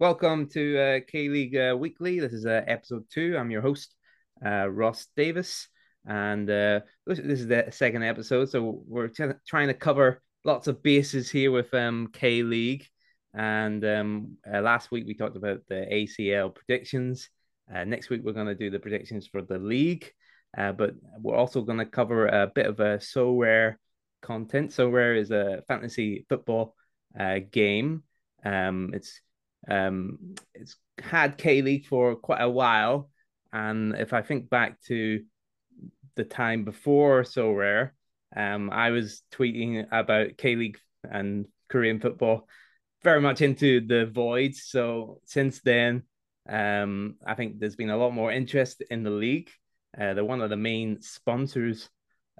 welcome to uh, K League uh, Weekly. This is uh, episode two. I'm your host, uh, Ross Davis, and uh, this is the second episode. So we're t- trying to cover lots of bases here with um, K League. And um, uh, last week we talked about the ACL predictions. Next week we're going to do the predictions for the league, but we're also going to cover a bit of a Sorare content. Sorare is a fantasy football game. Um, it's um, it's had K League for quite a while, and if I think back to the time before Sorare, um, I was tweeting about K League and Korean football, very much into the void. So since then, um, I think there's been a lot more interest in the league. Uh, they're one of the main sponsors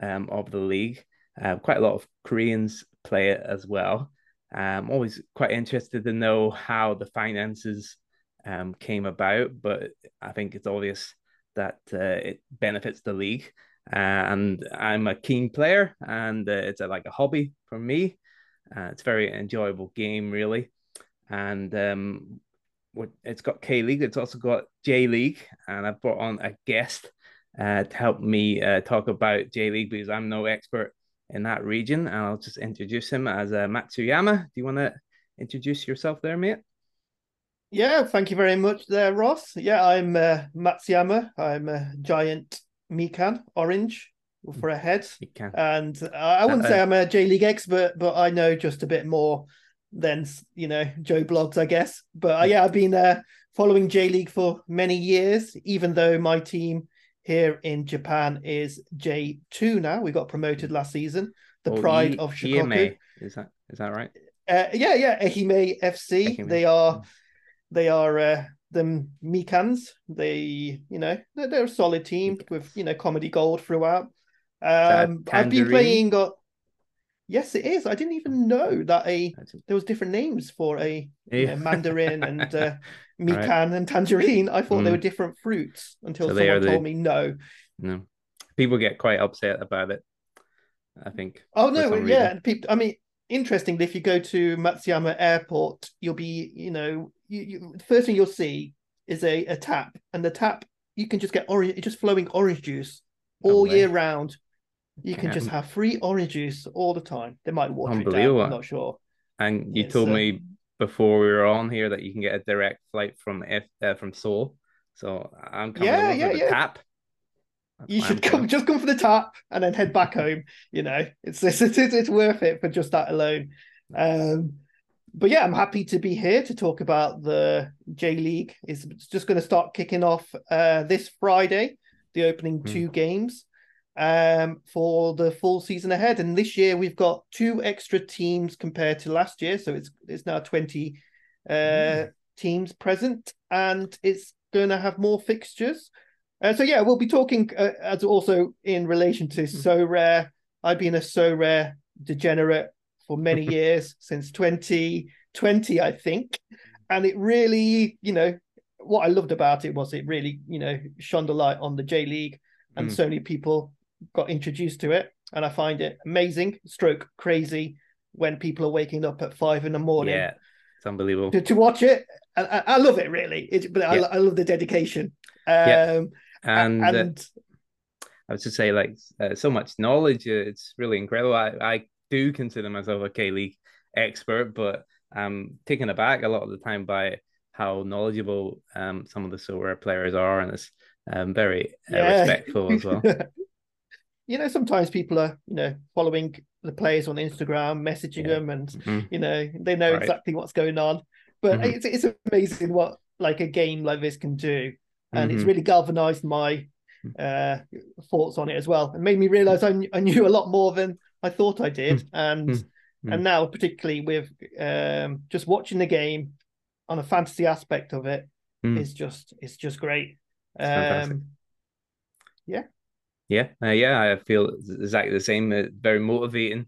um, of the league. Uh, quite a lot of Koreans play it as well. I'm always quite interested to know how the finances um, came about, but I think it's obvious that uh, it benefits the league. Uh, and I'm a keen player, and uh, it's a, like a hobby for me. Uh, it's a very enjoyable game, really. And um, it's got K League, it's also got J League, and I've brought on a guest uh, to help me uh, talk about J League because I'm no expert in that region. And I'll just introduce him as uh, Matsuyama. Do you want to introduce yourself there, mate? Yeah, thank you very much there, Ross. Yeah, I'm uh, Matsuyama. I'm a giant Mikan orange for a head. Mikan. And uh, I wouldn't say I'm a J League expert, but I know just a bit more than, you know, Joe Bloggs, I guess. But uh, yeah, I've been uh, following J League for many years, even though my team here in Japan is J2 now. We got promoted last season. The Oh, pride I- of Shikoku. Iame. Is that is that right? Uh, yeah, yeah, Ehime FC. Ehime. They are, they are uh, the Mikans. They, you know, they're, they're a solid team with you know comedy gold throughout. Um, I've been playing. Uh, yes, it is. I didn't even know that a there was different names for a know, Mandarin and uh, Mikan and Tangerine. I thought they Mm. were different fruits until So they someone the- told me no. no. People get quite upset about it. I think. Oh no, yeah, people. I mean, interestingly, if you go to Matsuyama Airport, you'll be, you know, you, you the first thing you'll see is a, a tap, and the tap you can just get orange, just flowing orange juice all Lovely. year round. You can just have free orange juice all the time. They might water it down. I'm not sure. And you It's, told uh, me before we were on here that you can get a direct flight from F uh, from Seoul. So I'm coming Yeah, yeah, for the yeah. tap. That's You should come, just come for the tap and then head back home. You know, it's it's, it's it's worth it for just that alone. Um, but yeah, I'm happy to be here to talk about the J League. It's just going to start kicking off uh, this Friday, the opening Hmm. two games um, for the full season ahead. And this year we've got two extra teams compared to last year, so it's it's now 20 uh, Mm. teams present, and it's going to have more fixtures. Uh, so yeah, we'll be talking uh, as also in relation to Sorare. I've been a Sorare degenerate for many years since 2020, I think, and it really, you know, what I loved about it was it really, you know, shone the light on the J League, and Mm. so many people got introduced to it, and I find it amazing, stroke crazy when people are waking up at five in the morning Yeah, it's unbelievable. to, to watch it. I, I love it really. It, but I, Yeah. I love the dedication. Um, Yeah. and, And, uh, I was to say, like, uh, so much knowledge. uh, It's really incredible. I, I do consider myself a K League expert, but I'm taken aback a lot of the time by how knowledgeable um, some of the so players are, and it's um, very uh, Yeah. respectful as well. you know, sometimes people are, you know, following the players on Instagram, messaging Yeah. them, and Mhm. you know, they know Right. exactly what's going on. But Mhm. it's it's amazing what like a game like this can do, and it's Mhm. really galvanized my uh thoughts on it as well, and made me realize I, I knew a lot more than I thought I did, and Mm. and now particularly with um just watching the game on a fantasy aspect of it Mm. is just it's just great. It's. Um, Yeah, uh, yeah, I feel exactly the same. Uh, very motivating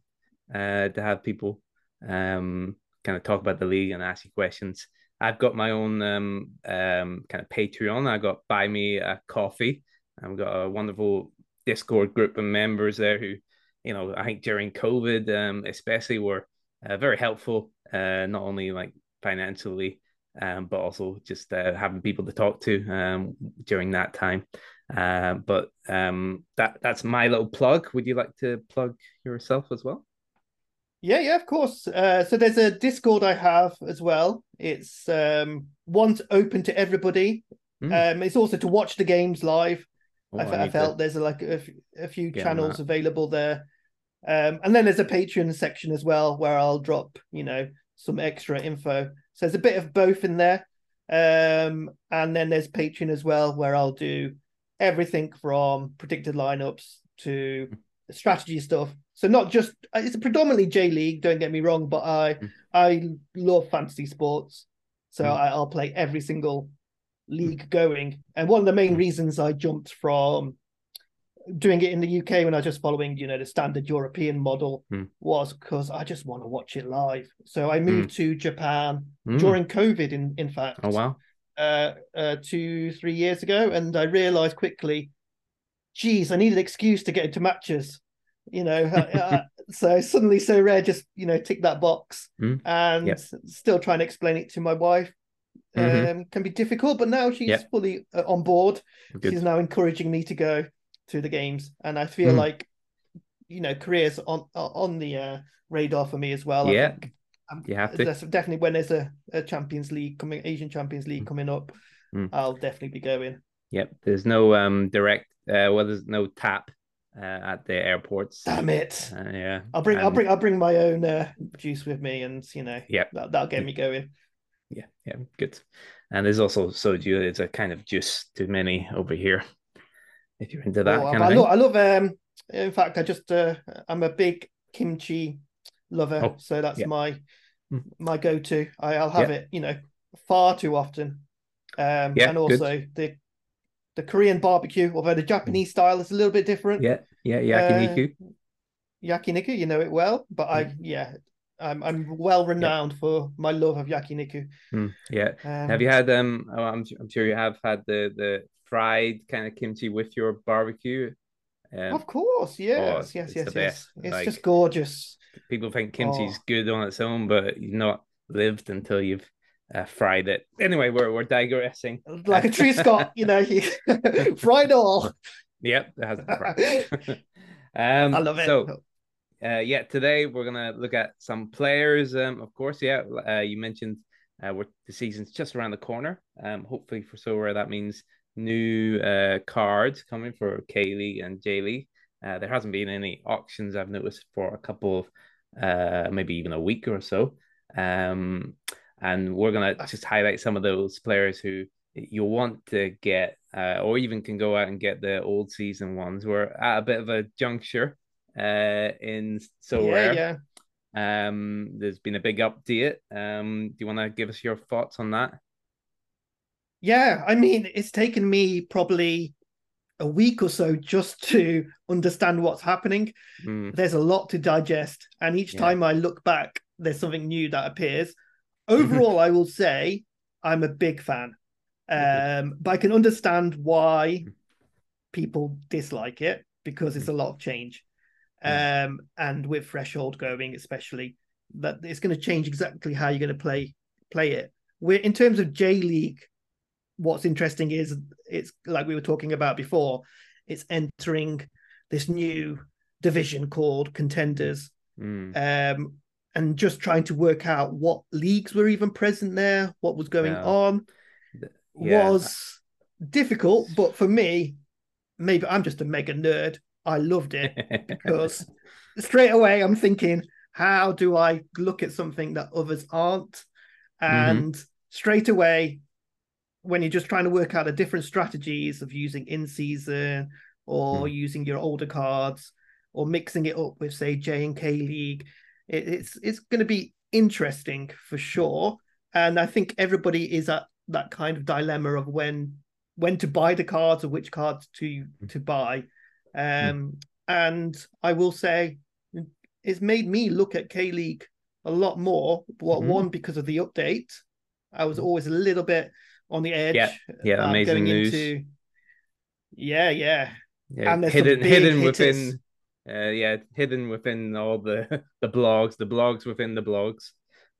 uh, to have people um, kind of talk about the league and ask you questions. I've got my own um, um, kind of Patreon. I got Buy Me a Coffee. I've got a wonderful Discord group of members there who, you know, I think during COVID, um, especially were uh, very helpful, uh, not only like financially, um, but also just uh, having people to talk to um, during that time. Uh, but um, that that's my little plug. Would you like to plug yourself as well? Yeah, yeah, of course. Uh, so there's a Discord I have as well. It's um, one's open to everybody. Mm. Um, it's also to watch the games live. Oh, I, I, felt to... there's a, like a, a few channels available there. Um, and then there's a Patreon section as well where I'll drop, you know, some extra info. So there's a bit of both in there. Um, and then there's Patreon as well where I'll do everything from predicted lineups to strategy stuff. So not just it's predominantly J League. Don't get me wrong, but I mm. I love fantasy sports, so mm. I, will play every single league going. And one of the main mm. reasons I jumped from doing it in the UK when I was just following, you know, the standard European model mm. was because I just want to watch it live. So I moved mm. to Japan mm. during COVID, in in fact. Oh wow! Uh, uh, two three years ago, and I realized quickly, geez, I need an excuse to get into matches. You know, uh, uh so suddenly Sorare just you know tick that box, hmm. and yep. still trying to explain it to my wife. Mm-hmm. Um, can be difficult, but now she's yep. fully uh, on board. Good. She's now encouraging me to go to the games, and I feel mm. like you know careers on on the uh, radar for me as well. Yeah, um, you have to definitely when there's a, a Champions League coming, Asian Champions League mm. coming up, mm. I'll definitely be going. Yep, there's no um direct uh well there's no tap uh, at the airports. Damn it! Uh, yeah, I'll bring and... I'll bring I'll bring my own uh, juice with me, and you know, yeah, that, that'll get me going. Yeah, yeah, good. And there's also soju. It's a kind of juice too many over here if you're into that oh, kind I, of love, I love um in fact I just uh, I'm a big kimchi lover oh, so that's yeah. my hmm. my go-to I, will have yeah. it you know far too often um yeah, and also good. the the Korean barbecue although the Japanese style is a little bit different yeah yeah yakiniku uh, yakiniku you know it well but I yeah I'm I'm well renowned for my love of yakiniku. Mm, yeah. Um, have you had um? Oh, I'm I'm sure you have had the the fried kind of kimchi with your barbecue. Um, of course, yes, oh, yes, yes, yes. It's like, just gorgeous. People think kimchi's oh. good on its own, but you've not lived until you've uh, fried it. Anyway, we're we're digressing. Like a tree Scott, you know, fried all. Yep, it has fried. um, I love it. So, uh, yeah, today we're gonna look at some players. Um, of course, yeah, uh, you mentioned uh, we're, the season's just around the corner. Um, hopefully for Sorare that means new uh, cards coming for K League and J League. Uh, there hasn't been any auctions I've noticed for a couple of uh, maybe even a week or so. Um, and we're gonna just highlight some of those players who you want to get, uh, or even can go out and get the old season ones. We're at a bit of a juncture uh, in so yeah. Yeah. Um, there's been a big update. Um, do you want to give us your thoughts on that? Yeah, I mean, it's taken me probably a week or so just to understand what's happening. Mm. There's a lot to digest, and each yeah. time I look back, there's something new that appears. Overall, I will say I'm a big fan, um, but I can understand why mm. people dislike it because it's a lot of change, um, and with threshold going, especially that it's going to change exactly how you're going to play play it. We're in terms of J League what's interesting is it's like we were talking about before, it's entering this new division called contenders. Mm. Um, and just trying to work out what leagues were even present there, what was going yeah. on, yeah. was difficult. But for me, maybe I'm just a mega nerd. I loved it because straight away I'm thinking, how do I look at something that others aren't? Mm-hmm. And mm-hmm. straight away, when you're just trying to work out the different strategies of using in season or mm. using your older cards or mixing it up with say J and K League, it, it's it's going to be interesting for sure. And I think everybody is at that kind of dilemma of when when to buy the cards or which cards to hmm. to buy. Hmm. Um, mm. And I will say, it's made me look at K League a lot more. What mm. one because of the update, I was hmm. always a little bit on the edge. Yeah, yeah, amazing news. Into... Yeah, yeah, yeah. And hidden, hidden hitters. within, uh, yeah, hidden within all the the blogs, the blogs within the blogs.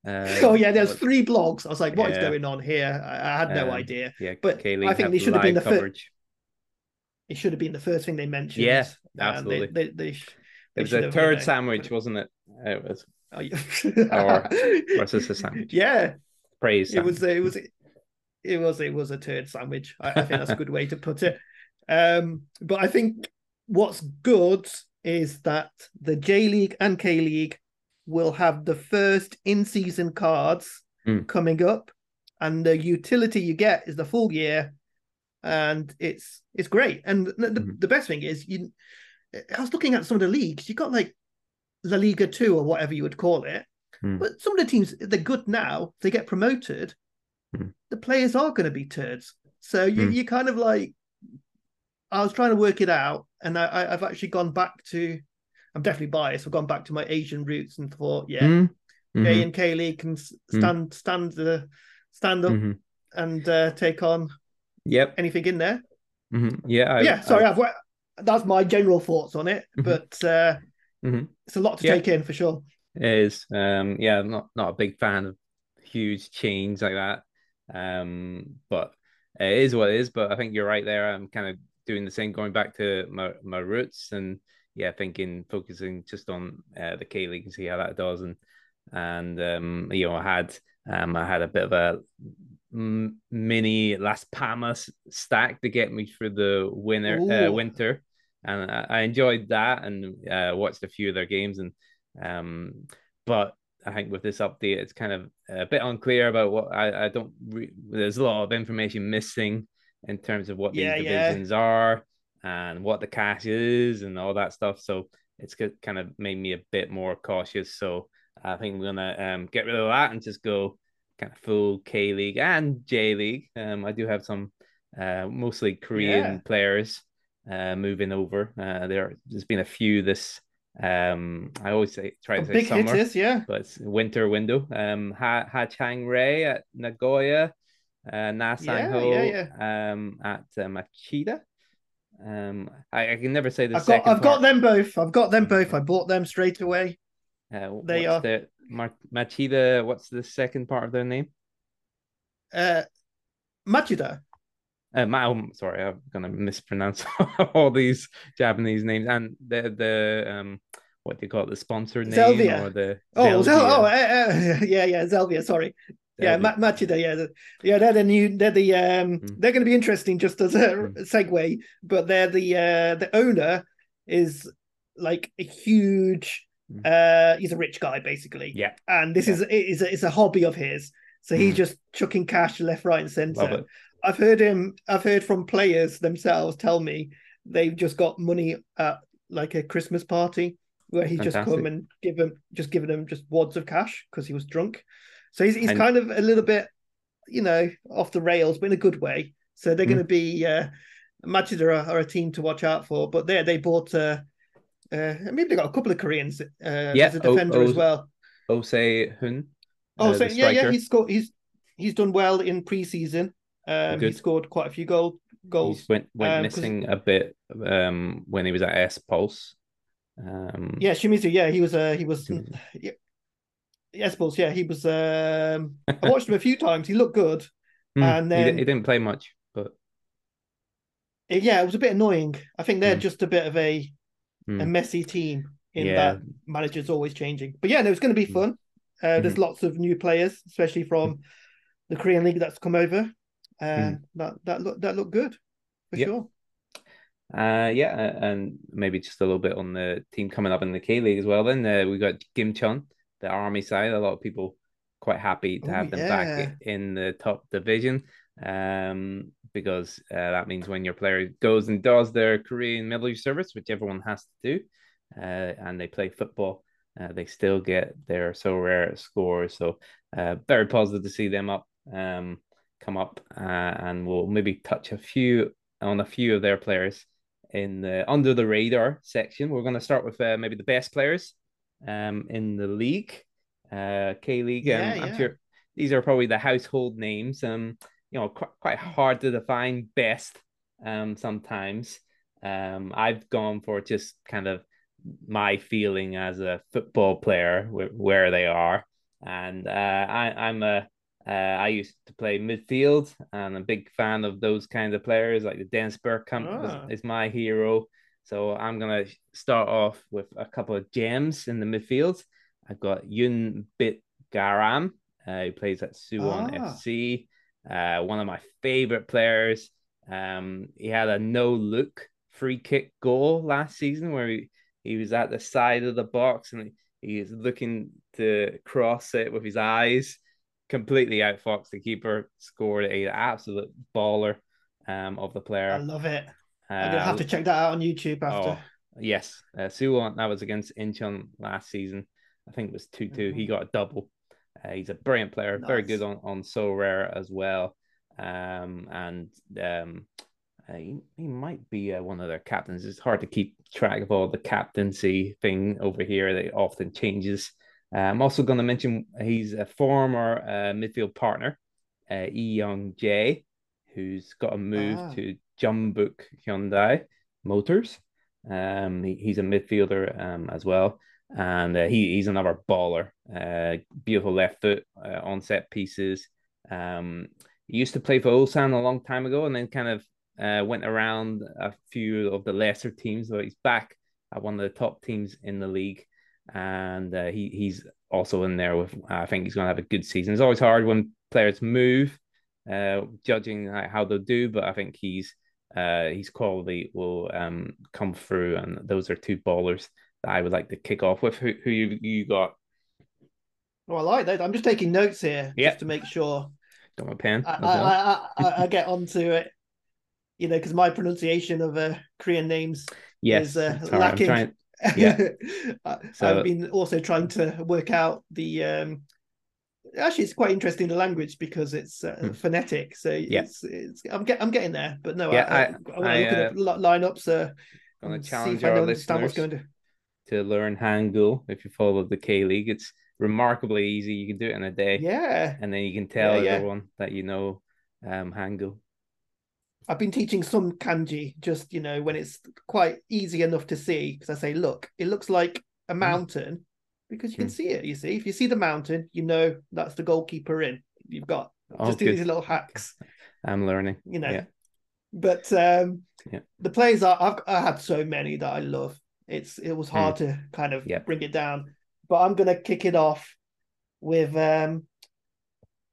Uh, oh yeah, there's three blogs. I was like, what is Yeah. going on here? I, I had no Um, idea. Yeah, But I think they should have been the fir- coverage. It should have been the first thing they mentioned. Yeah, they- absolutely. They, they, sh- they It was a you know, sandwich, wasn't it? It was Oh, yeah. Or- a sandwich. yeah, praise. it was sandwich. it was it was it was a turd sandwich. I, I think that's a good way to put it. Um, but I think what's good is that the J League and K League will have the first in-season cards Mm. coming up, and the utility you get is the full year, and it's it's great. And the, the, Mhm. the best thing is you. I was looking at some of the leagues. You got like La Liga two or whatever you would call it. Hmm. But some of the teams they're good now. They get promoted, Hmm. the players are going to be turds. So you Hmm. you kind of like. I was trying to work it out, and I, I've actually gone back to. I'm definitely biased. I've gone back to my Asian roots and thought, yeah, Mm, mhm, J and K League can Hmm. stand stand the stand up mhm. and uh, take on Yep. anything in there. mhm. Yeah. I, yeah, sorry, I, I've wa- that's my general thoughts on it, Mhm. but uh, Mhm. it's a lot to Yeah. take in for sure. It is. Um, yeah, I'm not not a big fan of huge chains like that. Um, but it is what it is. But I think you're right there. I'm kind of doing the same, going back to my my roots and yeah, thinking focusing just on uh, the K League and see how that does. And and um, you know, I had um, I had a bit of a mini Las Palmas stack to get me through the winter uh, winter, and I, I enjoyed that and uh, watched a few of their games and um, but I think with this update, it's kind of a bit unclear about what I, I don't. Re- there's a lot of information missing in terms of what Yeah, these yeah. divisions are and what the cash is and all that stuff. So it's kind of made me a bit more cautious. So I think we're gonna um, get rid of that and just go kind of full K League and J League. Um, I do have some uh, mostly Korean Yeah. players uh, moving over. Uh, there, there's been a few this. Um, I always say try to say big summer, yeah. but it's winter window. Um, Ha Ha Chang Rae at Nagoya, uh, Na Sang Ho Yeah, yeah, um at uh, Machida. Um, I, I can never say the I've got second. I've got them both. I've got them both. I bought them straight away. Uh, they are- the Mar- Machida. What's the second part of their name? Uh Machida. Uh, Ma- oh, sorry, I'm gonna mispronounce all these Japanese names and the the um what do you call it? The sponsor name Zelvia. or the Oh, Zel- oh, uh, uh, yeah, yeah, Zelvia. Sorry, yeah, Ma- Machida. Yeah, yeah, they're the new. They're the um. Mm. They're going to be interesting. Just as a Mm. segue, but they're the uh the owner is like a huge. Mm. Uh, he's a rich guy basically. Yeah, and this Yeah. is it is a, it's a hobby of his. So he's Mhm. just chucking cash left, right, and center. I've heard him. I've heard from players themselves tell me they've just got money at like a Christmas party where he's just come and give them just given them just wads of cash because he was drunk. So he's he's And- kind of a little bit, you know, off the rails, but in a good way. So they're Mm. going to be uh, Machida are, are a team to watch out for. But there they bought. Uh, uh, maybe they got a couple of Koreans. Uh, Yeah, as a oh, defender as oh, well. Osei Hun. Oh, uh, so yeah, yeah, he's scored. He's he's done well in preseason. Um, he scored quite a few goal goals. He went went um, missing a bit um when he was at S Pulse. Um, Yeah, Shimizu. Yeah, he was. Uh, he was. Shimizu. Yeah, yes, Bulls. Yeah, he was. Um, I watched him a few times. He looked good. hmm, and he, then- di- he didn't play much, but Yeah, it was a bit annoying. I think they're Mm. just a bit of a a mm, messy team in yeah, that manager's always changing. But yeah, no, it's going to be Mm. fun. Uh, There's lots of new players, especially from the Korean league that's come over. Uh, Mm. That that look that look good for Yep. sure. Uh, yeah, and maybe just a little bit on the team coming up in the K League as well. Then uh, we got Gimcheon, the Army side. A lot of people quite happy to Oh, have them yeah. back in the top division, um, because uh, that means when your player goes and does their Korean military service, which everyone has to do, uh, and they play football, uh, they still get their Sorare scores. So uh, very positive to see them up, um, come up, uh, and we'll maybe touch a few on a few of their players in the under the radar section. We're going to start with uh, maybe the best players um, in the league, uh, K League. Um, Yeah, I'm yeah. sure these are probably the household names. Um, you know, qu- quite hard to define best. Um, sometimes. Um, I've gone for just kind of my feeling as a football player wh- where they are. and uh, I, I'm a uh, I used to play midfield, and I'm a big fan of those kind of players. Like the Dennis Bergkamp Ah. is, is my hero. So I'm gonna start off with a couple of gems in the midfield. I've got Yun Bit Garam, uh, who plays at Suwon Ah. FC. Uh, one of my favorite players. Um, he had a no look free kick goal last season where he, he was at the side of the box and he, he is looking to cross it with his eyes completely outfoxed the keeper, scored a absolute baller um, of the player. I love it. Uh, I'm gonna have to check that out on YouTube after. oh, yes, uh, Suwon, that was against Incheon last season. I think it was 2 2. He got a double. Uh, he's a brilliant player, very good on, on Sorare as well. Um, and um, uh, he, he might be uh, one of their captains. It's hard to keep track of all the captaincy thing over here. That often changes. Uh, I'm also going to mention he's a former uh, midfield partner, uh, Yi Young Jae, who's got a move Ah. to Jeonbuk Hyundai Motors. Um, he, he's a midfielder um, as well, and uh, he, he's another baller. Uh, beautiful left foot uh, on set pieces. Um, he used to play for Ulsan a long time ago, and then kind of uh, went around a few of the lesser teams. but he's back at one of the top teams in the league, and uh, he he's also in there with. I think he's going to have a good season. It's always hard when players move, uh, judging how they'll do, but I think he's uh, his quality will um come through, and those are two ballers that I would like to kick off with. Who who you you got? Oh, I like that. I'm just taking notes here Yeah. just to make sure Got my pen. I, well? I, I, I, get onto it. You know, because my pronunciation of uh, Korean names yes, is, uh, lacking. Yeah. So- I've been also trying to work out the. Um, actually, it's quite interesting the language because it's uh, Hmm. phonetic. So Yeah. it's, it's I'm get I'm getting there, but no, Yeah, I, I, I- want to look at the lineups. Uh, Gonna challenge if I our listeners going to. to learn Hangul if you follow the K League. It's remarkably easy. You can do it in a day, Yeah, and then you can tell Yeah, yeah. everyone that you know um, Hangul. I've been teaching some kanji just you know when it's quite easy enough to see because I say, look, it looks like a mountain because you can Mm. see it. You see, if you see the mountain, you know that's the goalkeeper in. You've got Oh, just do good. these little hacks, I'm learning. you know. Yeah. But um, Yeah. the players are I've I had so many that I love. It's it was hard to kind of bring it down, but I'm gonna kick it off with um.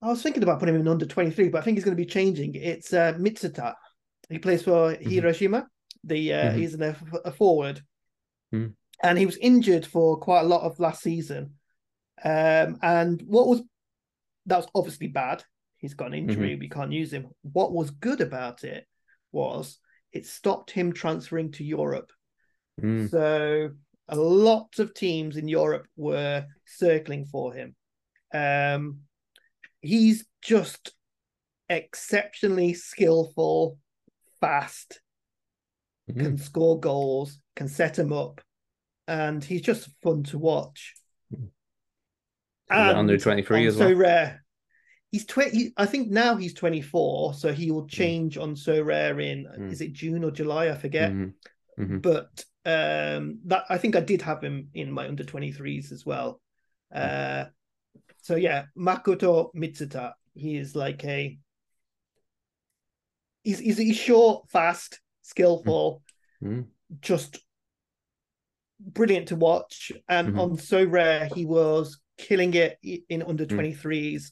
I was thinking about putting him in under 23, but I think he's going to be changing. It's uh, Mitsuta. He plays for Mm-hmm. Hiroshima. The uh, Mhm. he's an, a forward, Mhm. and he was injured for quite a lot of last season. Um, and what was that was obviously bad. He's got an injury. We can't use him. What was good about it was it stopped him transferring to Europe. Mm, So a lot of teams in Europe were circling for him. Um, he's just exceptionally skillful, fast, mhm. can score goals, can set him up, and he's just fun to watch. It under 23 on as Sorare. He's twenty. I think now he's twenty four, so he will change on Sorare in Mm. is it June or July? I forget. Mhm, mhm. But um, that I think I did have him in my under twenty threes as well. Hmm. Uh, so yeah, Makoto Mitsuta. He is like a. He's he's, he's short, fast, skillful, Mm. just brilliant to watch. And Mhm. on Sorare, he was killing it in under Mm. 23s.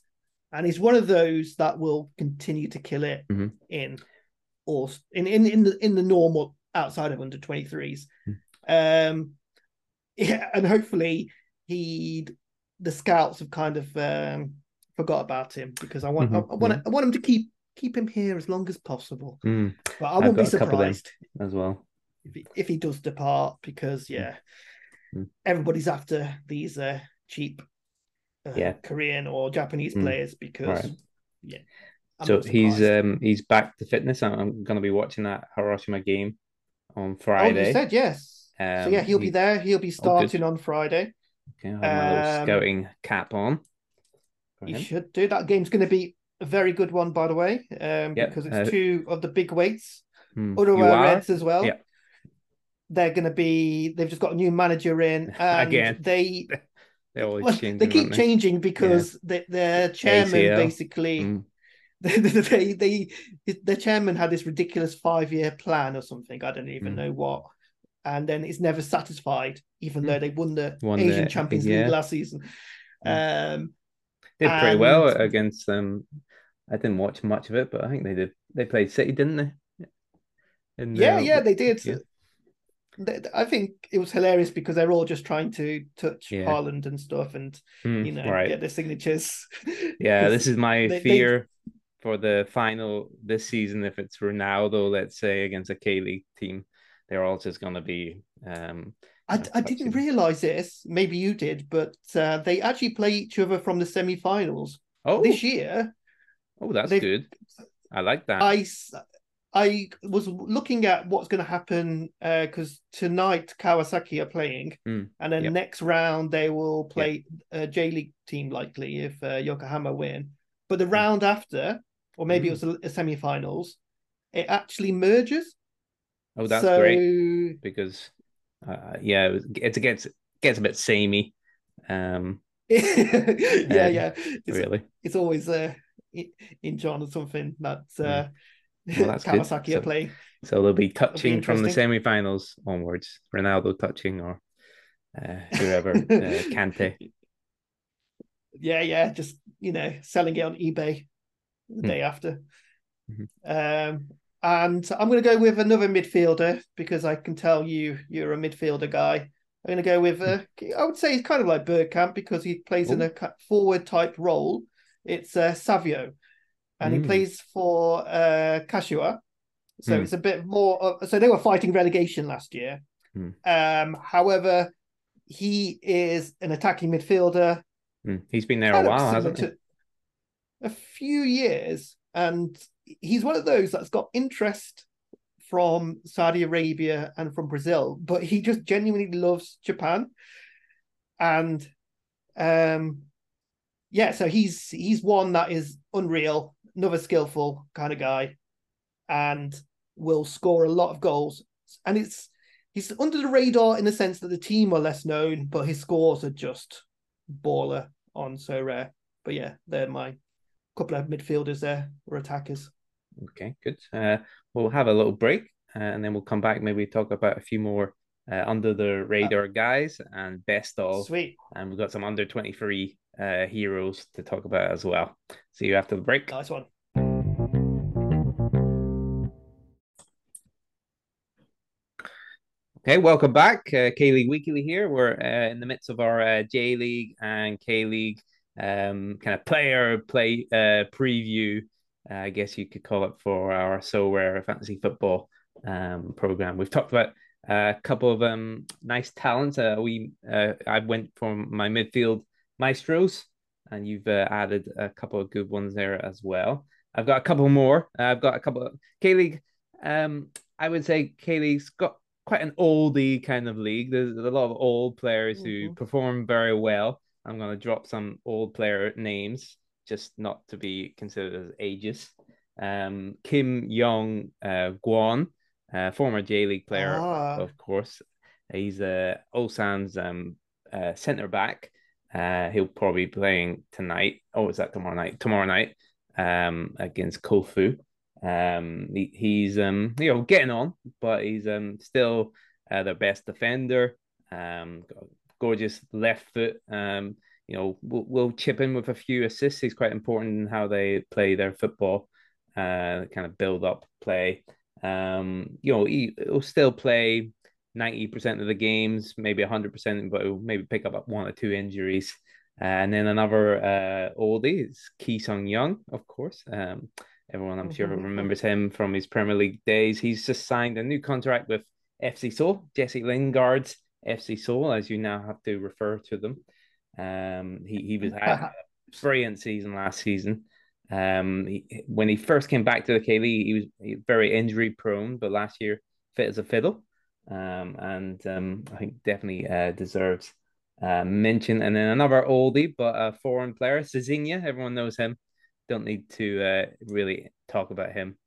And he's one of those that will continue to kill it Mhm. in or in, in in the in the normal outside of under 23s. Mm. Um yeah, and hopefully he the scouts have kind of um forgot about him because I want Mhm, I, I want I want him to keep keep him here as long as possible. Mm, But I I've won't be got a couple of them. surprised as well. if he, if he does depart because yeah, Mm. everybody's after these uh, cheap uh, Yeah. Korean or Japanese Mm. players because Right. yeah. I'm so he's um he's back to fitness. I'm, I'm going to be watching that Hiroshima game on Friday. oh, you said yes. so Um, yeah, he'll be there. He'll be starting on Friday. Okay, I'll have my little Um, scouting cap on. You should do that. Game's going to be a very good one, by the way, um, Yep, because it's uh, two of the big weights. Hmm? Reds as well. Yeah. They're going to be. They've just got a new manager in, and Again. they They always Well, change. they keep don't changing because the, their chairman ACL. basically Mm. they, they the chairman had this ridiculous five year plan or something. I don't even Mm. know what. And then it's never satisfied, even though they won the Won Asian the- Champions yeah. League last season. Um, Did pretty well against them. I didn't watch much of it, but I think they did. They played City, didn't they? In yeah, yeah, they did. yeah. I think it was hilarious because they're all just trying to touch Yeah. Haaland and stuff, and Hmm, you know right. get their signatures. yeah, this is my they- they- fear for the final this season. If it's Ronaldo, let's say against a K League team, they're just going to be. Um, I, I didn't realize this. Maybe you did, but uh, they actually play each other from the semi-finals oh, this year. oh, that's good. I like that. I I was looking at what's going to happen because tonight Kawasaki are playing, Mm, and then yep. next round they will play a J League team likely if uh, Yokohama win. But the Hmm. round after, or maybe it was a, a semi-finals, it actually merges. Oh, that's so, great because, uh, yeah, it, was, it gets gets a bit samey. Um, yeah, Uh, yeah. It's, really. it's always uh, in John or something that uh, Hmm. Well, that's good. Kawasaki So- are playing. So they'll be touching from the semi-finals onwards. Ronaldo touching or uh, whoever, uh, Kante. Yeah, yeah, just you know, selling it on eBay the Hmm. day after. Mhm. Um, and I'm going to go with another midfielder because I can tell you you're a midfielder guy. I'm going to go with uh, I would say he's kind of like Bergkamp because he plays in a forward type role. It's uh, Savio, and Mm. he plays for uh, Kashiwa. So Mm. it's a bit more. Of, so they were fighting relegation last year. Mm. Um, however, he is an attacking midfielder Mm, He's been there a while, hasn't he? A few years, and he's one of those that's got interest from Saudi Arabia and from Brazil, but he just genuinely loves Japan, and um, yeah, so he's he's one that is unreal, another skillful kind of guy, and will score a lot of goals, and it's. He's under the radar in the sense that the team are less known, but his scores are just baller on Sorare. But yeah, they're my couple of midfielders there or attackers. Okay, good. Uh, we'll have a little break uh, and then we'll come back. Maybe talk about a few more uh, under the radar guys and best of. Sweet. And we've got some under 23 uh, heroes to talk about as well. See you after the break. Nice one. Okay, welcome back. Uh, K League Weekly here. We're uh, in the midst of our uh, J League and K League um, kind of player play uh, preview, uh, I guess you could call it, for our Sorare Fantasy Football um, program. We've talked about a couple of um, nice talents. Uh, we uh, I went from my midfield maestros, and you've uh, added a couple of good ones there as well. I've got a couple more. I've got a couple of K League. Um, I would say K League's got quite an oldie kind of league. There's a lot of old players who Mhm. perform very well. I'm going to drop some old player names, just not to be considered as ages. Um, Kim Yong uh, Guan, uh, former J League player, Ah. of course. He's uh, Ulsan's um, uh, centre back. Uh, he'll probably be playing tonight. Oh, is that tomorrow night? Tomorrow night um, against Kofu. Um, he, he's um, you know getting on, but he's um still uh, their best defender. Um, gorgeous left foot. Um, you know, we'll, we'll chip in with a few assists. He's quite important in how they play their football. Uh, kind of build up play. Um, you know, he, he'll still play ninety percent of the games, maybe hundred percent, but he'll maybe pick up one or two injuries. Uh, and then another uh, oldie is Ki Sung Young, of course. Um, everyone I'm sure Mhm. remembers him from his Premier League days. He's just signed a new contract with FC Seoul, Jesse Lingard's FC Seoul, as you now have to refer to them. Um, he he was had a brilliant season last season. Um, he, when he first came back to the K League, he was he was very injury prone, but last year fit as a fiddle. Um, and um, I think definitely uh, deserves uh, mention. And then another oldie, but a foreign player, Cezinha. Everyone knows him. Don't need to uh, really talk about him.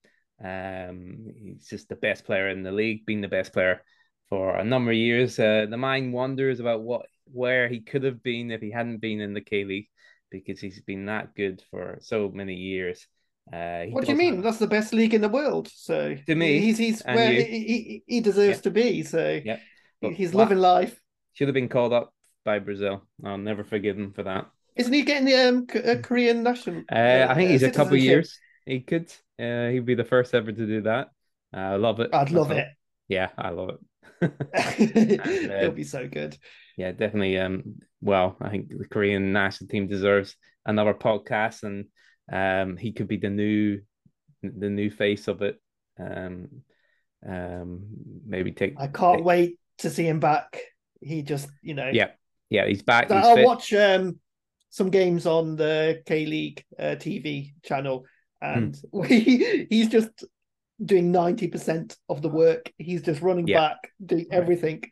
Um, he's just the best player in the league, being the best player for a number of years. Uh, the mind wonders about what where he could have been if he hadn't been in the K League because he's been that good for so many years. Uh, what do you mean? Have... That's the best league in the world. So to me, he's he's where he, he, he deserves yeah. to be. So yeah, he's loving life. Should have been called up by Brazil. I'll never forgive him for that. Isn't he getting the um, uh, Korean national? Uh, I think he's a couple years. He could. Uh, he'd be the first ever to do that. I love it. I'd love it. Yeah, I love it. and, uh, It'll be so good. Yeah, definitely. Um, well, I think the Korean national team deserves another podcast, and um, he could be the new, the new face of it. Um, um, maybe take. I can't take... wait to see him back. He just, you know. Yeah, yeah, he's back. He's I'll fit. watch um some games on the K League uh, TV channel, and mm. we, he's just doing 90% of the work. He's just running yeah. back, doing everything.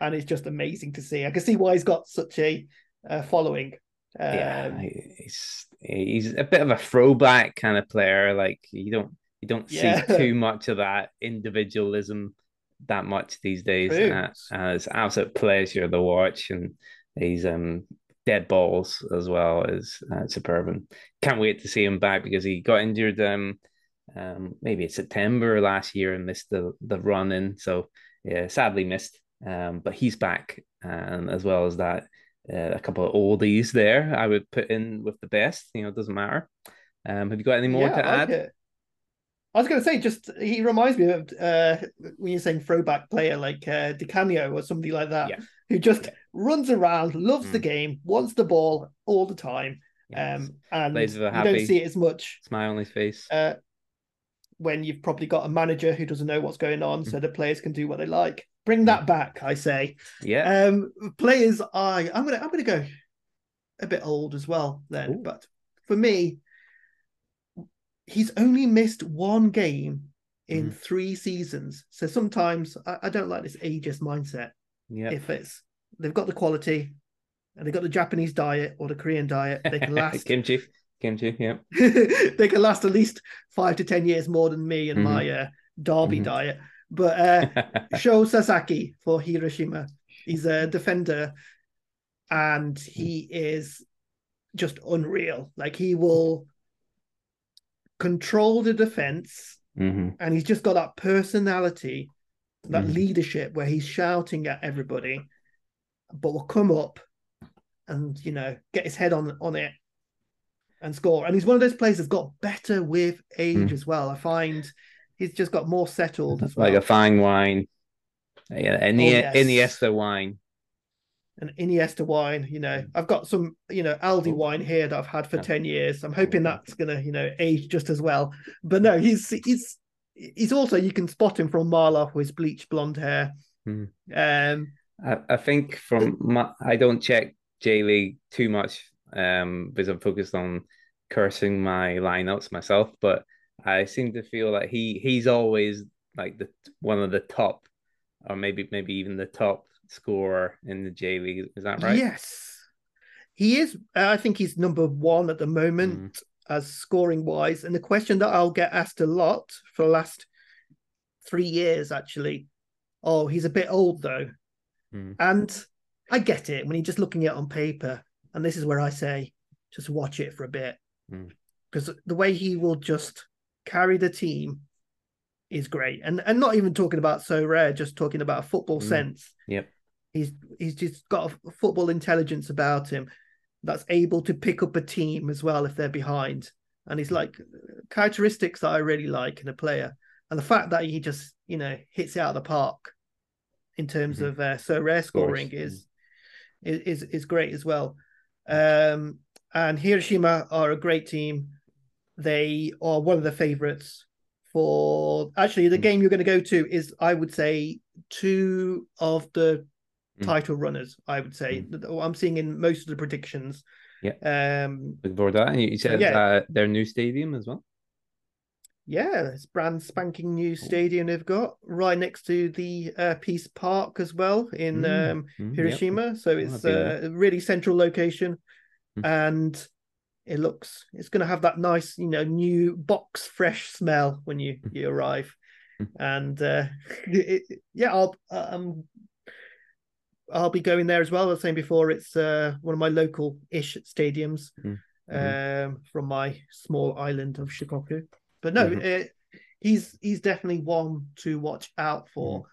And it's just amazing to see. I can see why he's got such a uh, following. Um, yeah, he's he's a bit of a throwback kind of player. Like you don't you don't yeah. see too much of that individualism that much these days. Uh, uh, it's absolute pleasure to watch, and he's um dead balls as well as uh, superb. And can't wait to see him back because he got injured um um, maybe it's September last year and missed the the run in. So yeah, sadly missed. Um, but he's back, and as well as that, uh, a couple of oldies there. I would put in with the best. You know, it doesn't matter. Um, have you got any more yeah, to add? Okay. I was going to say, just he reminds me of uh, when you're saying throwback player like uh, Di Canio or somebody like that, yeah. who just yeah. runs around, loves mm. the game, wants the ball all the time, yes. um, and you don't see it as much. Smile on his face. Uh, when you've probably got a manager who doesn't know what's going on, so mm. the players can do what they like. Bring that back, I say. Yeah. Um, players, I I'm gonna I'm gonna go a bit old as well then, Ooh. but for me, he's only missed one game in mm. three seasons. So sometimes I, I, don't like this ageist mindset. Yeah. If it's they've got the quality and they've got the Japanese diet or the Korean diet, they can last kimchi. Kimchi, yeah. they can last at least five to ten years more than me and mm-hmm. my uh, Derby mm-hmm. diet. But uh, Sho Sasaki for Hiroshima, he's a defender, and he is just unreal. Like he will control the defense, mm-hmm. and he's just got that personality, that mm-hmm. leadership where he's shouting at everybody, but will come up and you know get his head on on it and score. And he's one of those players that's got better with age mm. as well. I find he's just got more settled as well. Like a fine wine. Yeah, Ini- oh, yes. Iniesta wine. An Iniesta wine, you know. I've got some, you know, Aldi wine here that I've had for yeah. 10 years. I'm hoping that's gonna, you know, age just as well. But no, he's he's he's also you can spot him from mile off with his bleached blonde hair. Mm. Um I, I think from my, I don't check J League too much um, because I'm focused on cursing my lineups myself. But I seem to feel like he he's always like the one of the top, or maybe maybe even the top scorer in the J League. Is that right? Yes, he is. I think he's number one at the moment mm. as scoring wise. And the question that I'll get asked a lot for the last three years, actually. Oh, he's a bit old though, mm. and I get it when you're just looking at it on paper. And this is where I say, just watch it for a bit. Because mm. the way he will just carry the team is great. And and not even talking about Sorare, just talking about a football mm. sense. Yep. He's he's just got a football intelligence about him that's able to pick up a team as well if they're behind. And he's like characteristics that I really like in a player. And the fact that he just, you know, hits it out of the park in terms mm-hmm. of uh, Sorare scoring is, is is is great as well. Um, and Hiroshima are a great team. They are one of the favorites for actually the hmm. game you're going to go to is I would say two of the mm. title runners. I would say mm. I'm seeing in most of the predictions. Yeah. Um. Before that, you said yeah. uh, their new stadium as well. Yeah, it's brand spanking new stadium they've got right next to the uh, Peace Park as well in mm. um, mm, Hiroshima. Yep. So it's uh, a really central location, mm. and it looks it's going to have that nice, you know, new box fresh smell when you you arrive. and uh, it, yeah, I'll um, I'll be going there as well. I was saying before, it's uh, one of my local-ish stadiums Mm. um, from my small island of Shikoku. But no, Mhm. uh, he's he's definitely one to watch out for.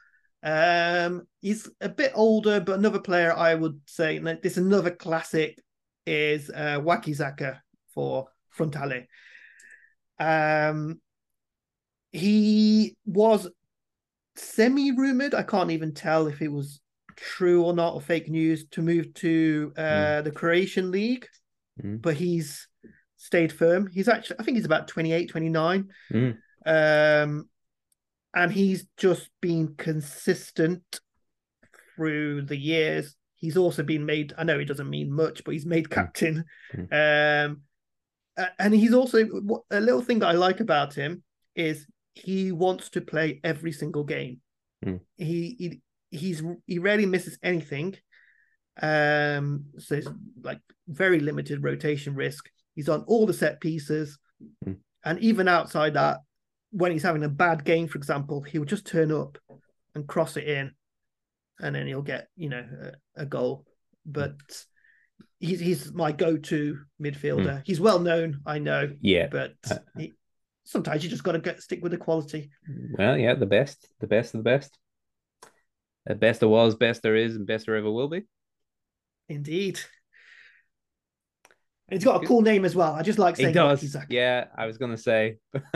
Um, he's a bit older, but another player I would say this another classic is uh, Wakizaka for Frontale. Um, he was semi rumored. I can't even tell if it was true or not or fake news to move to uh, the Croatian league, Mm. but he's stayed firm. He's actually, I think he's about 28, 29. Mm. Um, and he's just been consistent through the years. He's also been made, I know it doesn't mean much, but he's made captain. Um, a- and he's also a little thing that I like about him is he wants to play every single game. Mm. He, he he's he rarely misses anything. Um, so it's like very limited rotation risk. He's on all the set pieces, Mm. and even outside that, when he's having a bad game, for example, he'll just turn up and cross it in, and then he'll get you know a, a goal. But he's he's my go-to midfielder. He's well known, I know, Yeah. but Uh, he, sometimes you just got to get stick with the quality. Well, yeah, the best, the best of the best. The best there was, best there is, and best there ever will be. Indeed. He's got a cool name as well. I just like saying does. Wakizaka. Yeah, I was gonna say.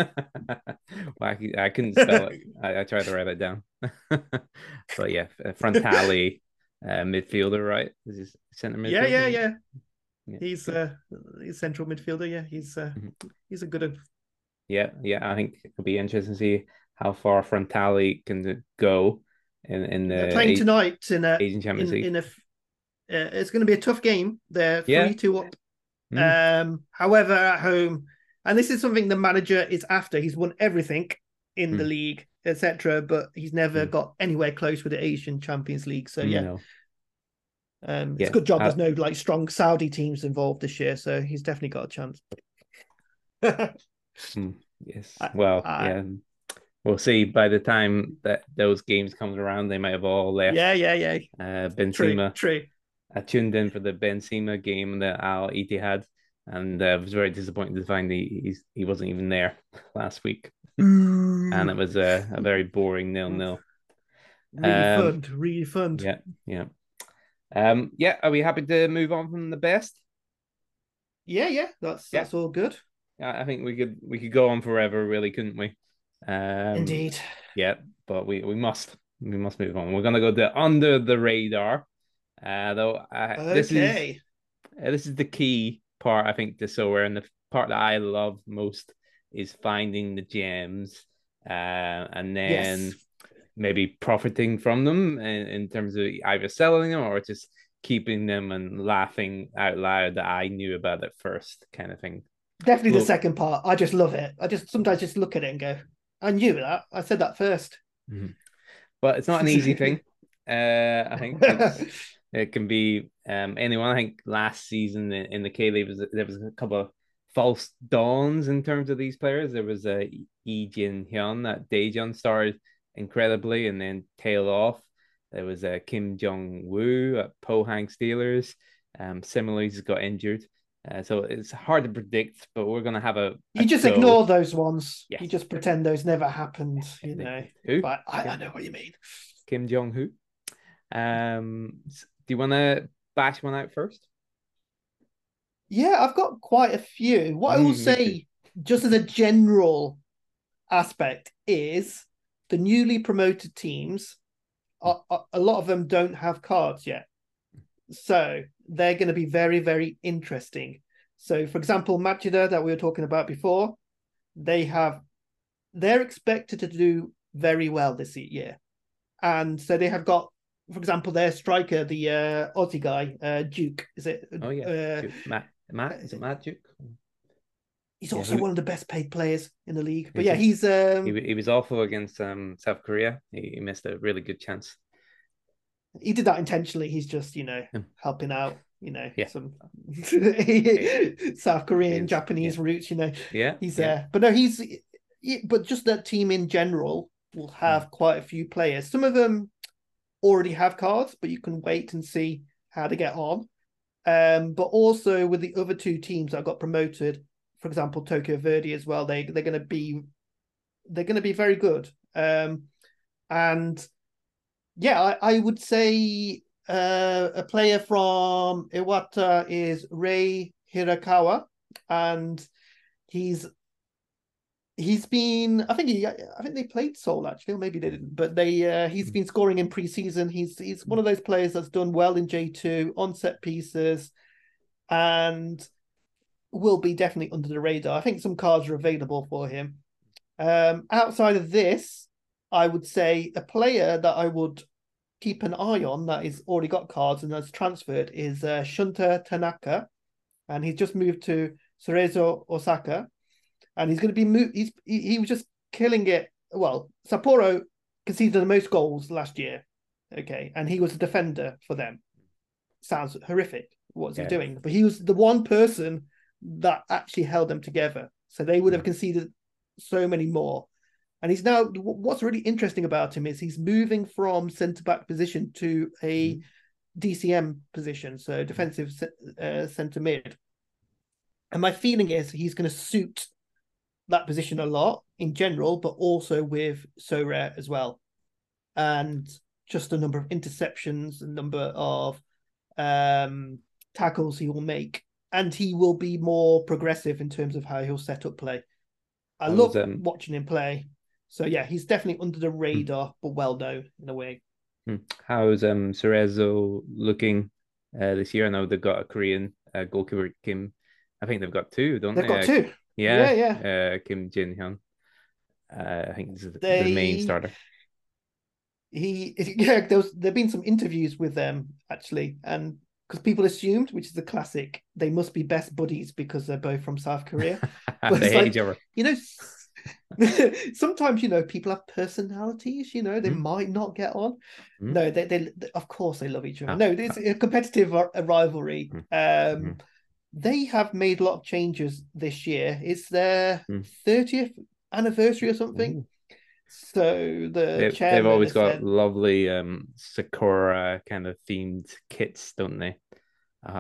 I couldn't spell it. I, I tried to write it down. but yeah, Frontale, uh, midfielder, right? Is he center midfielder? Yeah, yeah, yeah. Yeah. He's uh he's central midfielder. Yeah, he's uh Mhm. he's a good one. Yeah, yeah. I think it'll be interesting to see how far Frontale can go in in the They're playing tonight in a Asian Champions in, League. in a uh, it's going to be a tough game. They're three Yeah. two up. Mm. Um, however, at home, and this is something the manager is after. He's won everything in the Mm. league, etc. But he's never Mm. got anywhere close with the Asian Champions League. So yeah, No. um, it's a good job. uh, there's no like strong Saudi teams involved this year, so he's definitely got a chance. Yes. Well, I- yeah. We'll see. By the time that those games comes around, they might have all left. yeah, yeah, yeah. Uh, True, Benzema. true. I tuned in for the Benzema game that Al Ittihad, and uh, was very disappointed to find he he's, he wasn't even there last week, and it was a, a very boring nil nil. really um, fun, really fun. Yeah, yeah, um, yeah. Are we happy to move on from the best? yeah, yeah. That's Yeah. that's all good. I I think we could we could go on forever, really, couldn't we? Um, Indeed. Yeah, but we we must we must move on. We're gonna go to under the radar. Uh, though uh, this is Okay. Uh, this is the key part, I think, to Sorare, and the part that I love most is finding the gems, uh, and then Yes. maybe profiting from them in, in terms of either selling them or just keeping them and laughing out loud that I knew about it first, kind of thing. Definitely the second part. I just love it. I just sometimes just look at it and go, I knew that. I said that first. But it's not an easy thing. Uh, I think it can be um, anyone. I think last season in, in the K League was there was a couple of false dawns in terms of these players. There was a Lee Jin Hyun that Daejeon started incredibly and then tailed off. There was a Kim Jong Woo at Pohang Steelers. Um, similarly, he's got injured. Uh, so it's hard to predict, but we're gonna have a. You a just ignore those ones. Yes. You just pretend those never happened, you know. Who? But I, I know what you mean. Kim Jong Woo. Um, do you want to bash one out first? Yeah, I've got quite a few. What I will say, just as a general aspect, is the newly promoted teams, a, a, a lot of them don't have cards yet. So they're going to be very, very interesting. So, for example, Machida that we were talking about before, they have, they're expected to do very well this year. And so they have got, for example, their striker, the uh, Aussie guy, uh, Duke, is it? Oh yeah, Uh, Duke. Matt. Matt is it Matt Duke? He's Yeah, also who- one of the best paid players in the league. But Is yeah, he? he's um He, he was awful against um South Korea. He, he missed a really good chance. he did that intentionally. He's just, you know, Hmm. helping out, you know, Yeah. some South Korean, Japanese roots, you know. Yeah, He's yeah. there. But no, he's he- but just that team in general will have quite a few players. Some of them already have cards, but you can wait and see how to get on. Um, but also with the other two teams that got promoted, for example, Tokyo Verdy as well, they they're going to be they're going to be very good. Um, and yeah, I, I would say uh, a player from Iwata is Rei Hirakawa, and he's he's been I think he I think they played Seoul actually, or maybe they didn't, but they uh, he's hmm. been scoring in preseason. He's he's one of those players that's done well in J two on set pieces, and will be definitely under the radar. I think some cards are available for him. Um, outside of this, I would say a player that I would keep an eye on that is already got cards and has transferred is uh, Shunta Tanaka, and he's just moved to Cerezo Osaka and he's going to be moved. He's he, he, was just killing it. Well, Sapporo conceded the most goals last year. Okay, and he was a defender for them. Sounds horrific. What's yeah. he doing? But he was the one person that actually held them together. So they would have hmm. conceded so many more. And he's now what's really interesting about him is he's moving from centre back position to a mm. DCM position, so defensive uh, centre mid. And my feeling is he's going to suit that position a lot in general, but also with Sorare as well. And just a number of interceptions, a number of um, tackles he will make. And he will be more progressive in terms of how he'll set up play. I love um... watching him play. So yeah, he's definitely under the radar, hmm. but well known in a way. Hmm. How's um Cerezo looking uh, this year? I know they've got a Korean uh, goalkeeper Kim. I think they've got two, don't they've they? They've got two. Yeah, yeah, yeah. Uh, Kim Jin Hyun. Uh, I think this is they, the main starter. He, yeah, there was there've been some interviews with them actually, and because people assumed, which is a classic, they must be best buddies because they're both from South Korea. But they hate like, each other. You know, sometimes you know people have personalities. You know, they mm. might not get on. Mm. No, they, they, they, of course they love each other. Ah. No, it's a competitive rivalry. Mm. Um, hmm they have made a lot of changes this year. It's their hmm. thirtieth mm. anniversary or something. Ooh. So the they, have always got said, lovely um Sakura kind of themed kits, don't they?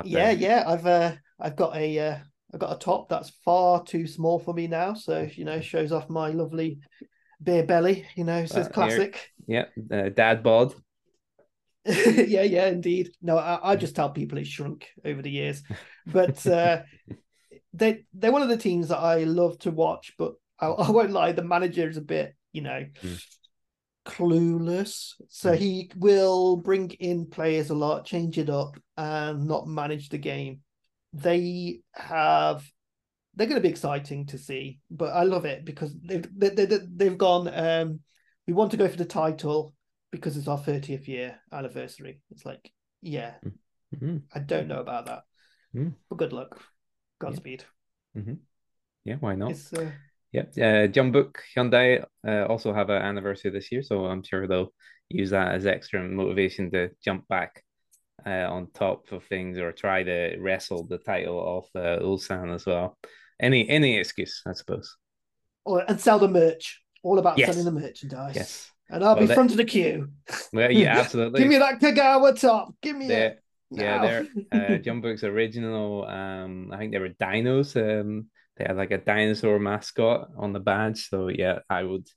Yeah, to... yeah. I've uh, I've got a uh, I've got a top that's far too small for me now. So you know, shows off my lovely beer belly. You know, says uh, classic. Yeah, uh, dad bod. yeah, yeah, indeed. No, I, I, just tell people it's shrunk over the years, but uh, they they're one of the teams that I love to watch. But I, I won't lie, the manager is a bit, you know, mm. clueless. So mm. he will bring in players a lot, change it up, and not manage the game. They have. They're going to be exciting to see, but I love it because they've they, they, they've gone. Um, we want to go for the title because it's our 30th year anniversary. It's like, yeah, mm-hmm. I don't know about that. But good luck. Godspeed. Yeah, mm-hmm. yeah why not? Uh... Yeah, uh, Jeonbuk Hyundai uh, also have an anniversary this year, so I'm sure they'll use that as extra motivation to jump back uh, on top of things or try to wrestle the title off uh, Ulsan as well. Any any excuse, I suppose. Or and sell the merch. All about yes. selling the merchandise. Yes and I'll well, be front of the queue. Well, yeah, absolutely. Give me that Kagawa top. Give me they're, Yeah, they're uh, Jeonbuk's original. Um, I think they were dinos. Um, they had like a dinosaur mascot on the badge. So yeah, I would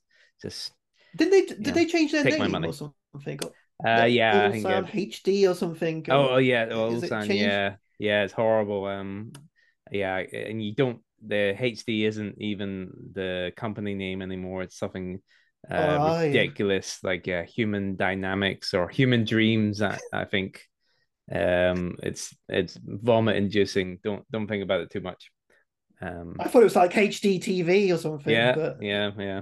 just. Did they? Did know, they change their name or something? Uh, yeah, I think HD or something. Oh, oh yeah, Ulsan, yeah, yeah, it's horrible. Um, yeah, and you don't. The HD isn't even the company name anymore. It's something uh, oh, ridiculous yeah. like uh, human dynamics or human dreams I, I think um it's it's vomit inducing. Don't don't think about it too much. Um i thought it was like hd tv or something yeah but... yeah yeah.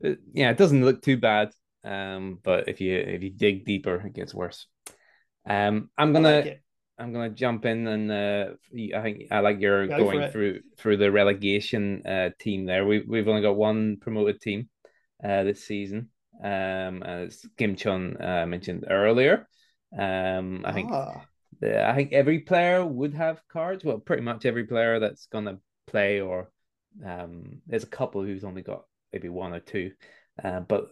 It, yeah it doesn't look too bad. Um but if you if you dig deeper it gets worse. Um i'm gonna like i'm gonna jump in and uh i think i like your Go going through through the relegation uh team there. We, we've only got one promoted team uh, this season, um, as Gimcheon uh, mentioned earlier. Um, I think ah. the, I think every player would have cards. Well, pretty much every player that's gonna play, or um, there's a couple who's only got maybe one or two. Uh, but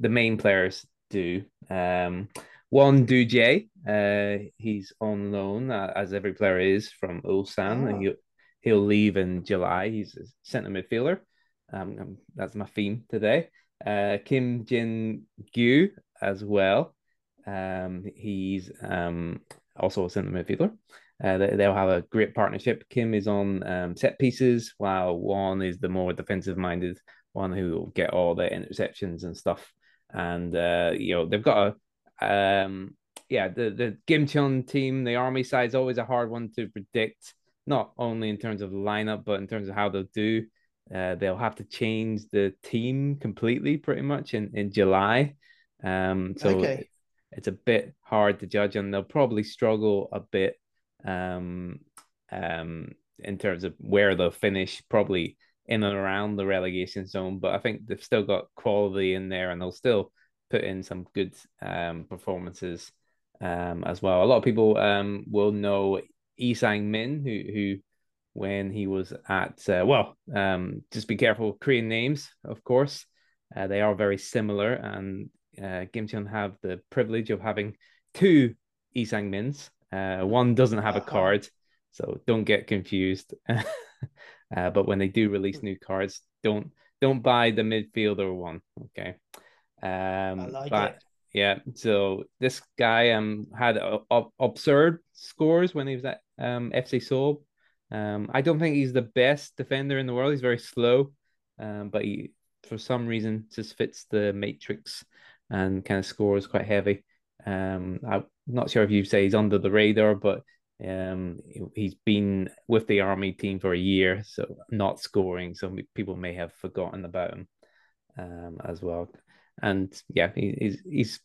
the main players do. Um, Won Du Jae, uh, he's on loan uh, as every player is from Ulsan. Oh. He'll he'll leave in July. He's a centre midfielder. Um, um, that's my theme today. Uh, Kim Jin Gyu as well. Um, he's um also a centre midfielder. Uh, they, will have a great partnership. Kim is on um, set pieces, while Won is the more defensive minded one who will get all the interceptions and stuff. And uh, you know they've got a um, yeah the the Gimcheon team, the army side is always a hard one to predict. Not only in terms of lineup, but in terms of how they'll do. Uh, they'll have to change the team completely, pretty much in in July. Um, so okay. It's a bit hard to judge, and they'll probably struggle a bit um, um, in terms of where they'll finish, probably in and around the relegation zone. But I think they've still got quality in there, and they'll still put in some good um, performances um, as well. A lot of people um, will know Lee Sang Min, who who when he was at uh, well, um, just be careful Korean names, of course. Uh, they are very similar, and uh, Gimcheon have the privilege of having two Lee Sang Mins. Uh, one doesn't have a uh-huh. card, so don't get confused. uh, but when they do release new cards, don't don't buy the midfielder one. Okay. Um, I like but, it. Yeah, so this guy um had a, absurd scores when he was at um FC Seoul. Um, I don't think he's the best defender in the world. He's very slow, um, but he for some reason just fits the matrix and kind of scores quite heavy. Um, I'm not sure if you say he's under the radar, but um, he's been with the army team for a year, so not scoring. So people may have forgotten about him um, as well. And yeah, he, he's he's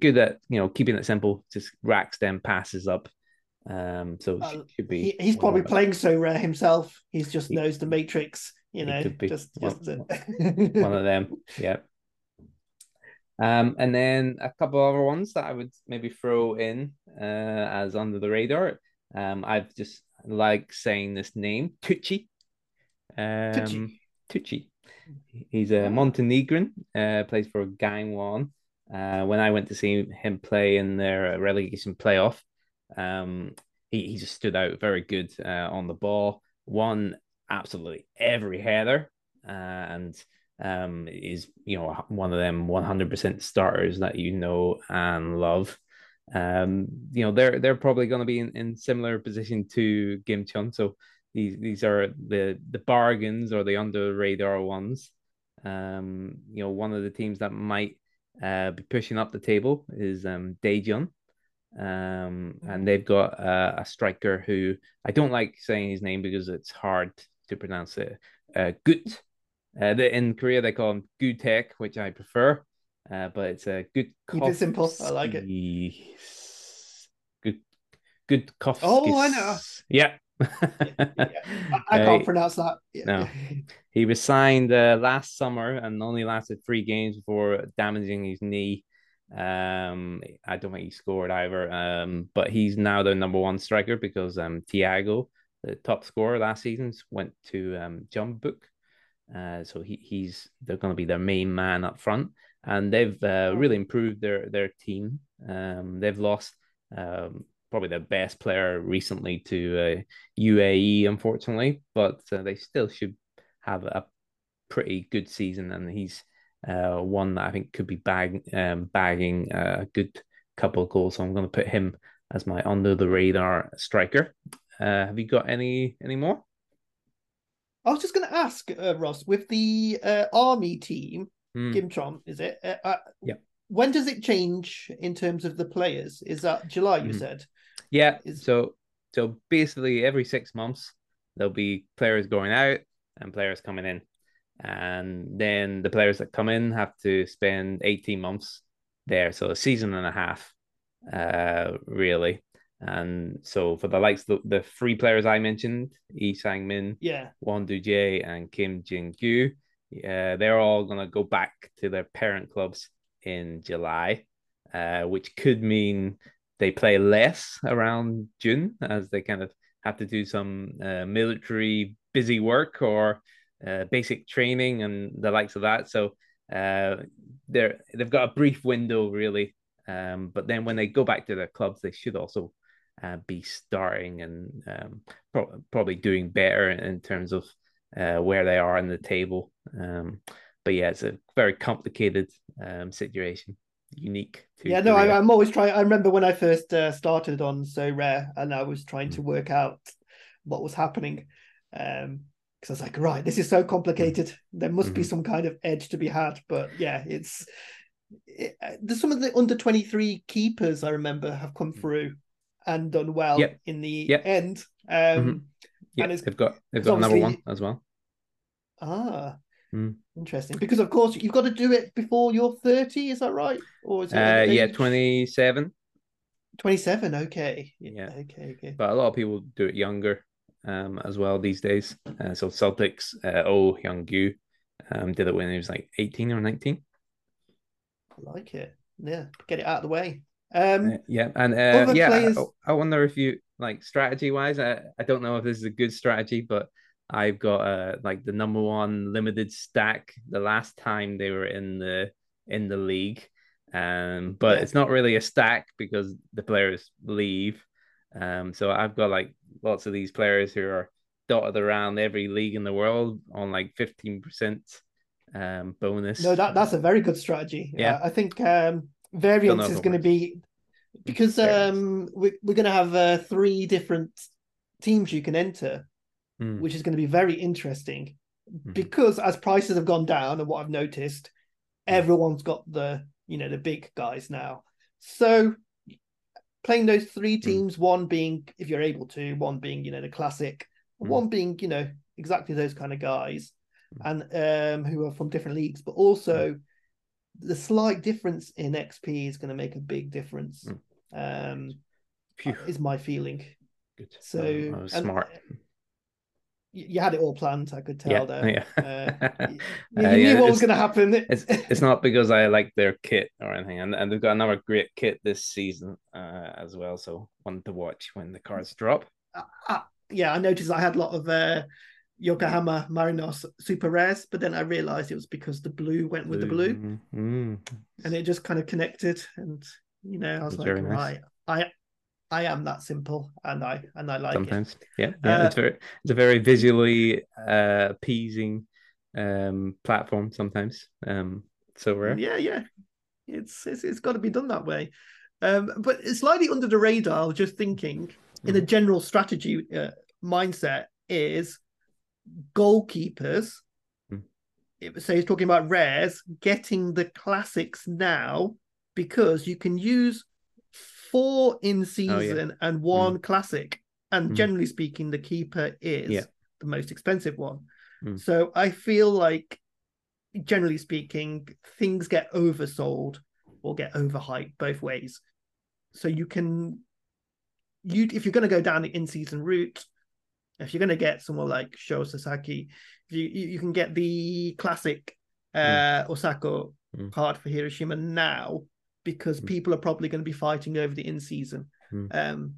good at you know keeping it simple, just racks them passes up. Um, so should be. He, he's probably playing Sorare himself. He's just he, knows the matrix. You know, just one, just one of them. Yeah. Um, and then a couple other ones that I would maybe throw in uh, as under the radar. Um, I've just like saying this name, Tucci. Um, Tucci. Tucci. He's a Montenegrin, uh, plays for Gangwon. Uh, when I went to see him play in their relegation playoff, um, he, he just stood out very good uh, on the ball, won absolutely every header, uh, and um, is you know one of them 100% starters that you know and love. Um, you know they're they're probably going to be in, in similar position to Gimcheon, so these these are the the bargains or the under radar ones. Um, you know one of the teams that might uh, be pushing up the table is um Daejeon. Um, and they've got uh, a striker who I don't like saying his name because it's hard to pronounce it. Uh, Gut uh, in Korea, they call him Gutek, which I prefer. Uh, but it's a good. Keep it simple. I like it. Good, good coffee. Oh, I know. Yeah. yeah, yeah. I, I can't uh, pronounce that. Yeah. No, he was signed uh, last summer and only lasted three games before damaging his knee. Um, I don't think he scored either. Um, but he's now the number one striker because um, Thiago, the top scorer last season, went to um Jeonbuk. Uh, so he, he's they're going to be their main man up front, and they've uh, really improved their their team. Um, they've lost um, probably their best player recently to uh, UAE, unfortunately, but uh, they still should have a pretty good season, and he's uh, one that I think could be bag um, bagging a good couple of goals. So I'm going to put him as my under the radar striker. Uh, have you got any any more? I was just going to ask uh, Ross with the uh, army team, mm. Gimcheon, is it? Uh, uh, yeah. When does it change in terms of the players? Is that July? You mm. said. Yeah. Is... So so basically, every six months there'll be players going out and players coming in, and then the players that come in have to spend eighteen months there, so a season and a half, uh, really. And so for the likes the, the three players I mentioned, Lee Sang Min, yeah, Won Du Jae, and Kim Jin Gyu, uh, they're all gonna go back to their parent clubs in July, uh, which could mean they play less around June as they kind of have to do some uh, military busy work or uh, basic training and the likes of that. So uh, they're they've got a brief window really, um, but then when they go back to their clubs, they should also uh, be starting and um, pro- probably doing better in terms of uh, where they are in the table. Um, but yeah, it's a very complicated um, situation, unique. yeah, no, I, am always trying. I remember when I first uh, started on Sorare, and I was trying mm. to work out what was happening. Um, because I was like, right, this is so complicated. Mm. There must mm-hmm. be some kind of edge to be had. But yeah, it's it, uh, some of the under 23 keepers I remember have come mm. through and done well yep. in the yep. end. Um, mm-hmm. Yeah, they've got they've got another one as well. Ah, mm. interesting. Because of course you've got to do it before you're 30. Is that right? Or is it? Uh, yeah, 27. 27. Okay. Yeah. Okay. Okay. But a lot of people do it younger, um, as well these days. Uh, so Celtics, uh, Oh Young Gu, um, did it when he was like 18 or 19. I like it. Yeah, get it out of the way. Um, uh, yeah, and uh, yeah, players... I, I, wonder if you like strategy wise. I, I don't know if this is a good strategy, but I've got uh like the number one limited stack the last time they were in the in the league. Um, but yeah. it's not really a stack because the players leave. Um, so I've got like lots of these players who are dotted around every league in the world on like fifteen percent um bonus. No, that that's a very good strategy. Yeah, I think um variance is going to be because um we, we're going to have uh, three different teams you can enter mm. which is going to be very interesting mm. because as prices have gone down and what i've noticed hmm. everyone's got the you know the big guys now so playing those three hmm. teams mm. one being if you're able to one being you know the classic hmm. one being you know exactly those kind of guys and um who are from different leagues but also the slight difference in XP is going to make a big difference. Mm. Um, Phew. is my feeling. Good. So um, smart. You had it all planned. I could tell yeah, there. Yeah. uh, you, you uh, yeah, knew what was going to happen. It's it's not because I like their kit or anything, and and they've got another great kit this season uh, as well. So one to watch when the cards drop. Uh, uh, yeah, I noticed I had a lot of uh, Yokohama Marinos super rares, but then I realized it was because the blue went with the blue, mm-hmm. and it just kind of connected. And you know, I was That's like, right, nice. I I am that simple, and I and I like sometimes. It. Yeah, yeah, uh, it's very it's a very visually uh, appeasing um, platform sometimes. Um, Sorare. Yeah, yeah, it's it's, it's got to be done that way. Um, but it's slightly under the radar. I was just thinking, mm. in a mm. general strategy uh, mindset, is goalkeepers. Mm. So he's talking about rares getting the classics now because you can use four in season oh, yeah. and one mm. classic. And mm. generally speaking, the keeper is yeah. the most expensive one. Hmm. So I feel like, generally speaking, things get oversold or get overhyped both ways. So you can you if you're going to go down the in-season route, if you're going to get someone like Sho Sasaki, you, you, you can get the classic uh, mm. Osako mm. card for Hiroshima now because mm. people are probably going to be fighting over the in season. Mm. Um,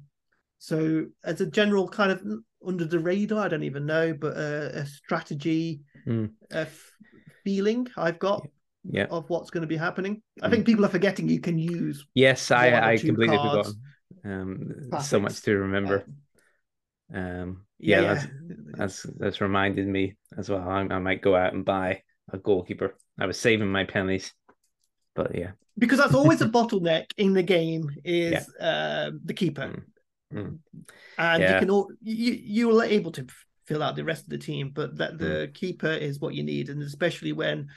so as a general kind of under the radar, I don't even know, but a, a strategy, mm. a f- feeling I've got yeah. of what's going to be happening. I think people are forgetting you can use. Yes, I I completely forgot. Um, so much to remember. Um, yeah, yeah, that's, that's that's reminded me as well. I, I might go out and buy a goalkeeper. I was saving my pennies, but yeah, because that's always a bottleneck in the game is yeah. uh, the keeper, mm. Mm. and yeah. you can all you you are able to fill out the rest of the team, but that the mm. keeper is what you need, and especially when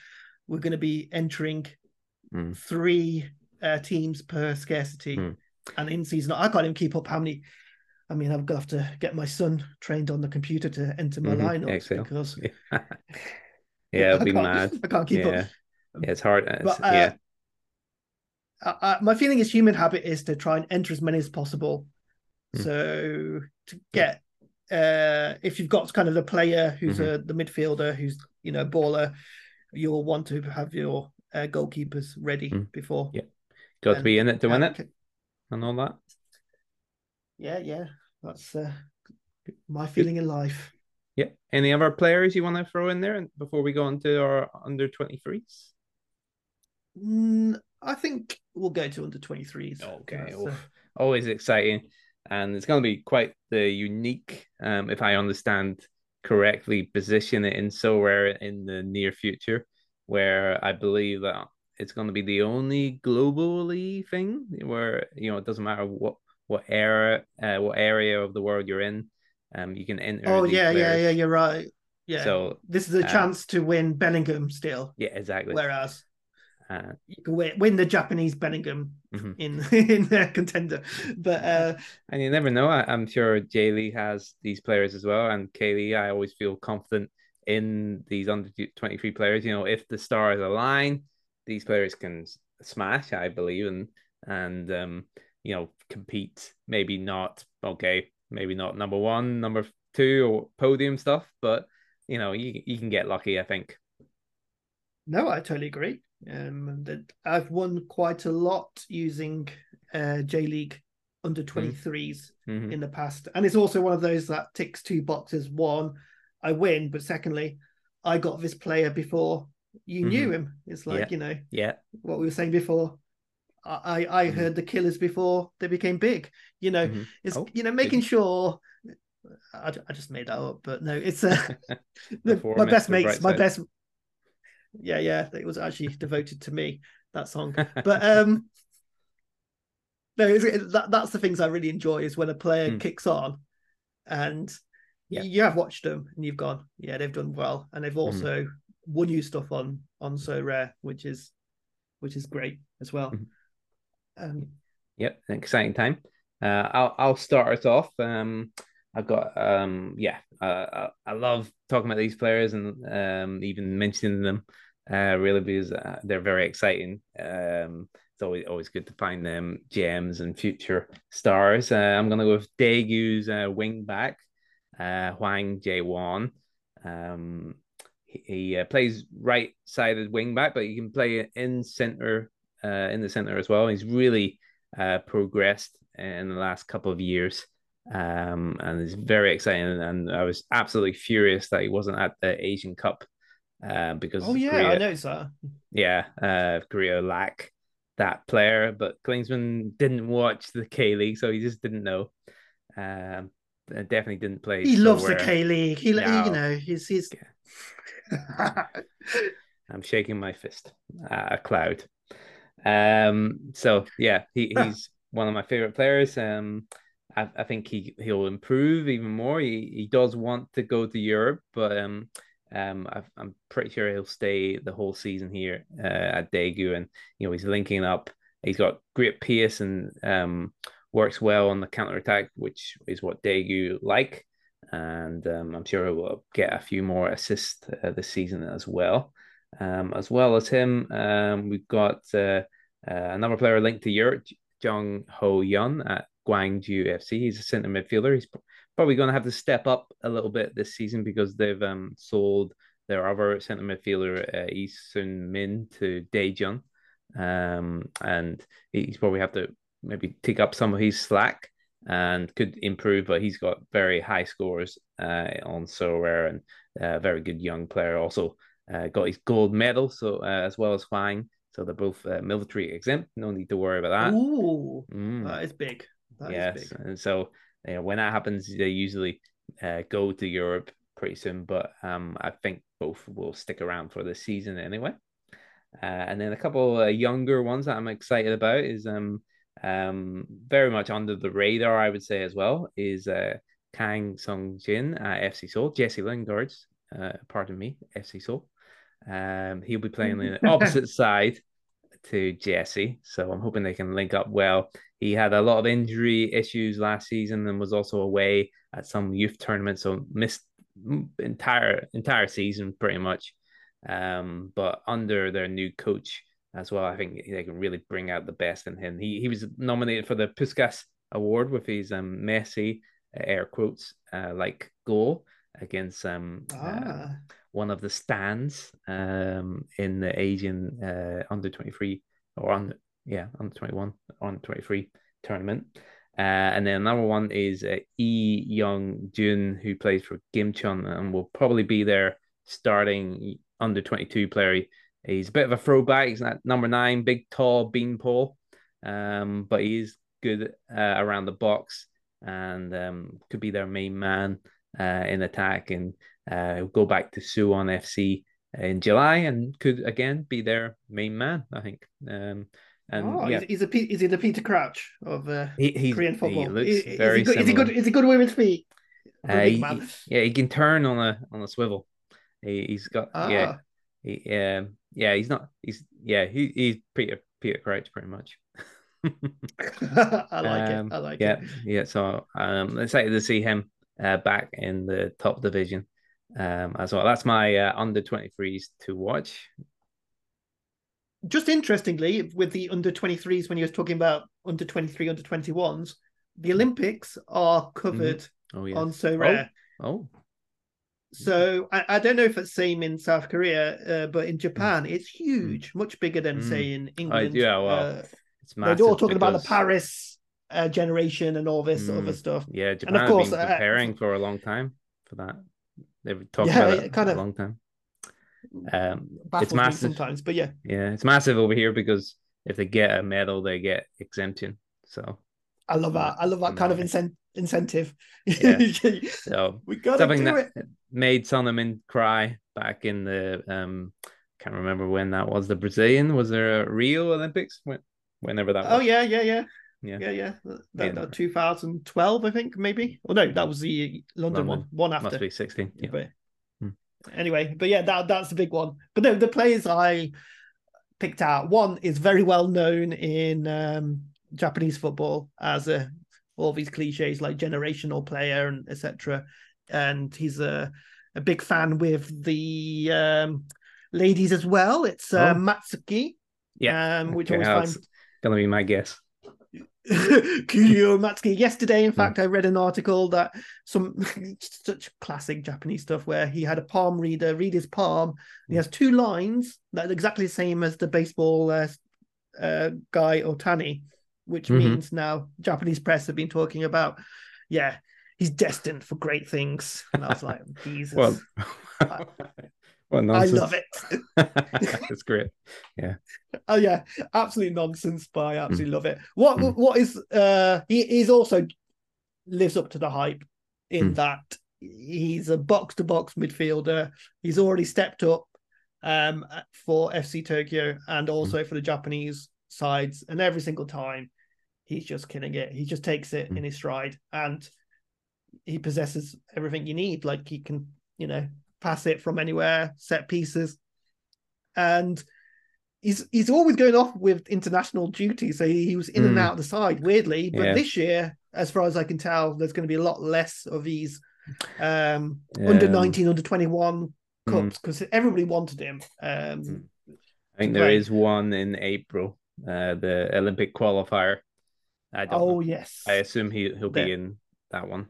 we're going to be entering mm. three uh, teams per scarcity, mm. and in season I can't even keep up how many I mean, I'm gonna have to get my son trained on the computer to enter my mm-hmm. lineups Excel. because yeah, it'll be mad. I can't keep yeah. up. Yeah, it's hard. It's, but, uh, yeah. I, I, my feeling is human habit is to try and enter as many as possible. Mm. So to get uh if you've got kind of the player who's mm-hmm. a the midfielder who's you know baller, you'll want to have your uh, goalkeepers ready mm. before. Yeah, got to be in it to win it, and all that yeah, yeah, that's uh, my feeling in life. Yeah. Any other players you want to throw in there before we go into our under 23s? Mm, I think we'll go to under 23s. Okay. So- Always exciting. And it's going to be quite the unique, um, if I understand correctly, position it in Sorare in the near future, where I believe that it's going to be the only globally thing where you know it doesn't matter what what era uh, what area of the world you're in, um, you can enter. Oh yeah, yeah, players. yeah. You're right. Yeah. So this is a uh, chance to win Bellingham still, yeah, exactly. whereas Uh, you can win, win the Japanese Bellingham Mhm. in in their contender. But uh, And you never know. I, I'm sure J League has these players as well. And K League, I always feel confident in these under 23 players. You know, if the stars align, these players can smash, I believe, and and um, you know, compete. Maybe not okay, maybe not number one, number two, or podium stuff, but you know, you you can get lucky. I think. no, I totally agree. Um, that I've won quite a lot using uh J League under 23s Mhm. in the past, and it's also one of those that ticks two boxes. One, I win, but secondly, I got this player before you knew him. It's like Yeah. you know Yeah. what we were saying before. I I Mhm. heard the killers before they became big. You know, Mhm. it's Oh, you know making sure. I, I just made that up, but no, it's uh, the, my best mates, Mr. Brightside. best. Yeah, yeah, it was actually devoted to me that song. But um, no, it's, it, that that's the things I really enjoy is when a player Hmm. kicks on, and Yeah. you have watched them and you've gone, yeah, they've done well, and they've Mm-hmm. also won you stuff on on Sorare, which is which is great as well. Mhm. Um, Yep, an exciting time. Uh, I'll I'll start us off. Um, I've got um, yeah, uh, I, I love talking about these players and um, even mentioning them. Uh, really because uh, they're very exciting. Um, it's always always good to find them gems and future stars. Uh, I'm gonna go with Daegu's uh, wing back, uh, Hwang Jae-won. Um, he, he uh, plays right sided wing back, but he can play in center, uh, in the center as well. He's really uh, progressed in the last couple of years. Um, and it's very exciting. And I was absolutely furious that he wasn't at the Asian Cup uh, because oh yeah, Korea, I noticed that. yeah, uh, Korea lack that player. But Klinsmann didn't watch the K League, so he just didn't know. Um, uh, definitely didn't play. He loves the. K League. He, No. you know, he's he's. Yeah. I'm shaking my fist at a cloud. Um, so yeah, he, he's one of my favorite players. Um, I, I think he he'll improve even more. He he does want to go to Europe, but um, um, I, I'm pretty sure he'll stay the whole season here uh, at Daegu, and you know he's linking up. He's got great pace and um works well on the counter attack, which is what Daegu like. And um, I'm sure he will get a few more assists uh, this season as well. Um, as well as him, um, we've got uh, uh, another player linked to Europe, Jung Ho Yun at Gwangju FC. He's a centre midfielder. He's probably going to have to step up a little bit this season because they've um, sold their other centre midfielder, uh, Sun Min, to Daejeon. Um, and he's probably have to maybe take up some of his slack and could improve, but he's got very high scores uh, on Sorare and a very good young player. Also, uh, got his gold medal, so uh, as well as Hwang. So they're both uh, military exempt. No need to worry about that. Ooh, Mm, that is big. That is yes, big. and so you know, when that happens, they usually uh, go to Europe pretty soon. But um, I think both will stick around for the season anyway. Uh, and then a couple uh, younger ones that I'm excited about is um um very much under the radar, I would say as well, is uh Kang Sung Jin at FC Seoul, Jesse Lingard's, uh, pardon me, FC Seoul. Um, he'll be playing on the opposite side to Jesse, so I'm hoping they can link up well. He had a lot of injury issues last season and was also away at some youth tournaments, so missed entire entire season pretty much. Um, but under their new coach as well, I think they can really bring out the best in him. He he was nominated for the Puskas Award with his um Messi air quotes uh, like goal against um uh, Ah, one of the stands um in the Asian uh under 23 or on yeah under 21 on 23 tournament. Uh, and then another one is uh, E Young Jun, who plays for Gimcheon and will probably be their starting under 22 player. he's a bit of a throwback. He's not number nine, big, tall beanpole, um, but he's good uh, around the box and um, could be their main man uh, in attack and uh, go back to Suwon FC in July and could again be their main man. I think. Um, and oh, yeah, he's, he's a is he the Peter Crouch of uh, he, Korean football? He looks is, very is, he good, is he good? Is he good with his feet? Uh, he, yeah, he can turn on a on a swivel. He, has got ah. yeah, he, um, yeah. He's not. He's yeah. He, he's Peter Peter Crouch pretty much. I like um, it. I like yeah, it. Yeah, So um excited to see him uh, back in the top division um as well. That's my uh, under 23s to watch. Just interestingly, with the under 23s, when you were talking about under 23, under 21s, the Olympics are covered mm-hmm. oh, yes. on Sorare. Oh. oh. So I, I, don't know if it's same in South Korea, uh, but in Japan, mm. it's huge, much bigger than mm. say in England. I, yeah, well, uh, it's They're all talking because... about the Paris uh, generation and all this mm, other stuff. Yeah, Japan and of course, been uh, preparing for a long time for that. They've talked yeah, about it kind of a long time. Um, it's massive sometimes, but yeah, yeah, it's massive over here because if they get a medal, they get exemption. So I love that. I love that kind of incent- incentive. Yeah. so we got something that it. made Son Heung-min cry back in the um can't remember when that was. The Brazilian was there a Rio Olympics? When whenever that. Oh yeah, yeah, yeah. Yeah, yeah, yeah. That, that 2012, I think, maybe. Well, no, that was the London, London. one. One after. Must be 16. Yeah. But, hmm. Anyway, but yeah, that that's the big one. But no, the players I picked out. One is very well known in um, Japanese football as a all these cliches like generational player and etc. And he's a a big fan with the um, ladies as well. It's uh, oh. Matsuki. Yeah, um, which okay, always find gonna be my guess. Kuryu Matsuki. Yesterday, in hmm. fact, I read an article that some such classic Japanese stuff where he had a palm reader read his palm. he has two lines that are exactly the same as the baseball uh, uh, guy Otani, which mm-hmm. means now Japanese press have been talking about, yeah, he's destined for great things. And I was like, Jesus. Well, Well, I love it. it's great. Yeah. Oh yeah, absolute nonsense, but I absolutely mm. love it. What mm. what is uh he he's also lives up to the hype in mm. that he's a box to box midfielder. He's already stepped up um for FC Tokyo and also for the Japanese sides, and every single time he's just killing it. He just takes it in his stride and he possesses everything you need. Like he can, you know, pass it from anywhere, set pieces, and he's he's always going off with international duty. So he, he was in mm. and hmm. out of the side weirdly, but yeah. this year, as far as I can tell, there's going to be a lot less of these um, yeah. under 19, under 21 cups because mm. everybody wanted him. Um, hmm. I think there is one in April, uh, the Olympic qualifier. I don't oh know. yes, I assume he he'll be in that one.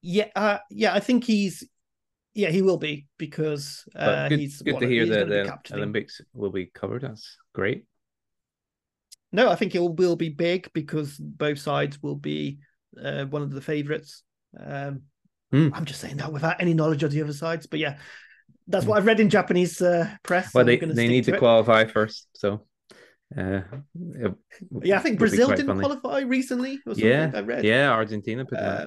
Yeah, uh, yeah, I think he's yeah, he will be because uh, good, he's good to hear that the Olympics will be covered. That's great. No, I think it will, be big because both sides will be uh, one of the favourites. Um, mm. I'm just saying that without any knowledge of the other sides, but yeah, that's what I've read in Japanese uh, press. Well, they they need to, to qualify first, so. Uh, yeah, I think Brazil didn't funny. qualify recently. yeah, I read. Yeah, Argentina put uh,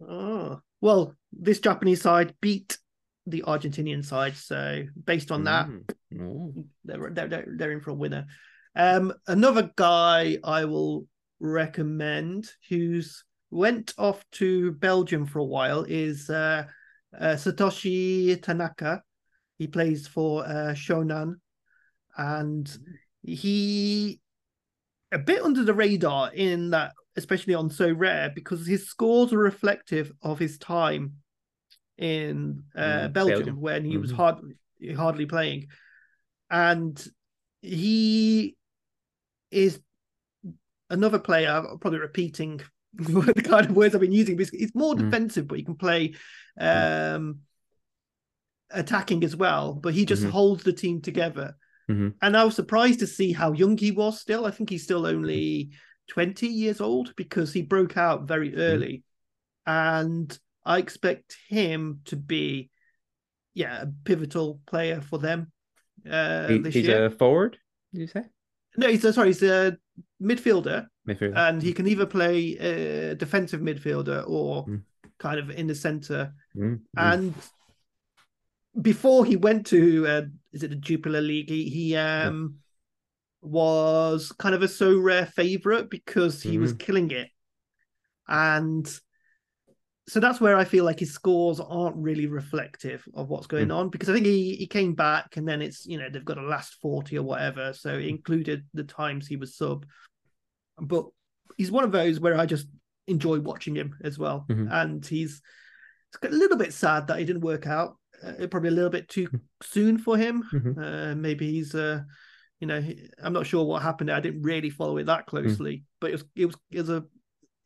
Oh, well, this Japanese side beat the Argentinian side, so based on that, mm. they're, they're they're in for a winner. Um, another guy I will recommend who's went off to Belgium for a while is uh, uh, Satoshi Tanaka. He plays for uh, Shonan, and he a bit under the radar in that especially on Sorare, because his scores are reflective of his time in uh, mm, Belgium, Belgium, when he mm-hmm. was hardly hardly playing, and he is another player. Probably repeating the kind of words I've been using. But he's more mm. defensive, but he can play mm. um, attacking as well. But he just mm-hmm. holds the team together. Mm-hmm. And I was surprised to see how young he was. Still, I think he's still only 20 years old because he broke out very mm-hmm. early. Mm. And I expect him to be, yeah, a pivotal player for them uh, He- this he's year. a forward. Did you say No, he's a, sorry, he's a midfielder, midfielder? and he can either play a defensive midfielder or Mm. kind of in the center. Mm, mm. And before he went to, uh, is it the Jupiler League? He, he um was kind of a Sorare favorite because he was killing it, and so that's where I feel like his scores aren't really reflective of what's going on because I think he he came back and then it's you know they've got a last forty or whatever, so it included the times he was sub, but he's one of those where I just enjoy watching him as well, Mhm. and he's it's a little bit sad that he didn't work out. Uh, probably a little bit too soon for him. Mhm. Uh, maybe he's uh, you know, I'm not sure what happened. I didn't really follow it that closely, but it was it was it was a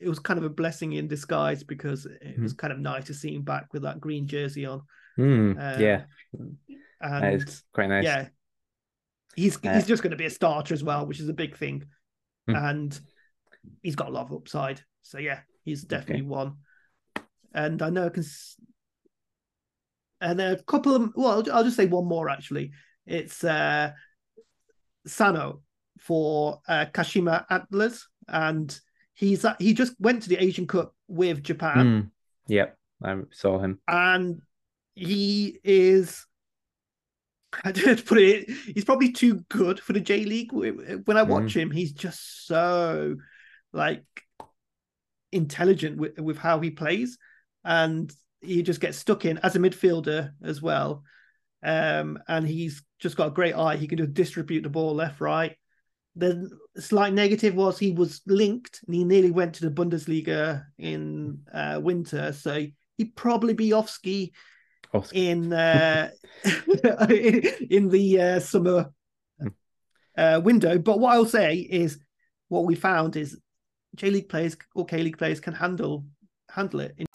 it was kind of a blessing in disguise because it was kind of nice to see him back with that green jersey on. Mm, Uh, yeah, And that is quite nice. yeah, he's Uh, he's just going to be a starter as well, which is a big thing, Hmm. and he's got a lot of upside. So yeah, he's definitely one. And I know I can. And a couple of well, I'll just say one more actually. It's uh Sano for uh, Kashima Antlers, and he's uh, he just went to the Asian Cup with Japan Mm, yep, I saw him. and he is I don't put it. He's probably too good for the J League. When I watch him, he's just so like intelligent with, with how he plays, and he just gets stuck in as a midfielder as well. Um, and he's just got a great eye. He can just distribute the ball left, right. The slight negative was he was linked and he nearly went to the Bundesliga in uh, winter, so he'd probably be off ski in uh, in the uh, summer uh, window. But what I'll say is, what we found is J League players or K League players can handle handle it.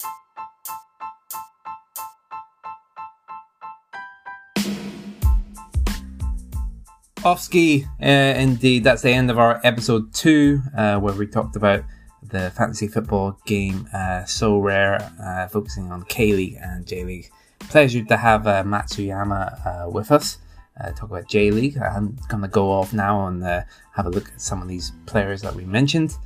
Off ski, uh, indeed. That's the end of our episode two, uh, where we talked about the fantasy football game uh, Sorare, uh, focusing on K League and J League. Pleasure to have uh, Matsuyama uh, with us. Talk about J League. I'm gonna go off now and have a look at some of these players that we mentioned.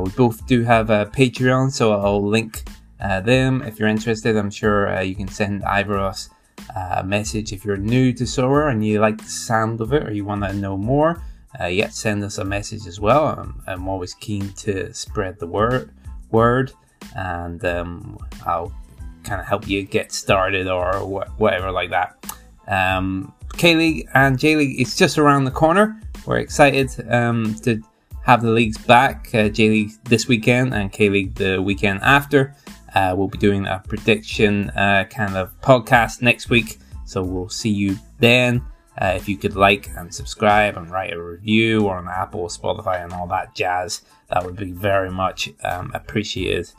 We both do have a Patreon, so I'll link them if you're interested. I'm sure you can send either of us uh, message if you're new to Sora and you like the sound of it or you want to know more. Uh, yet send us a message as well. I'm, I'm always keen to spread the word, word, and um, I'll kind of help you get started or wh- whatever like that. Um, K League and J League, it's just around the corner. We're excited um, to have the leagues back. Uh, J League this weekend and K League the weekend after. Uh, we'll be doing a prediction uh, kind of podcast next week, so we'll see you then. Uh, if you could like and subscribe and write a review on Apple, or Spotify, and all that jazz, that would be very much um, appreciated.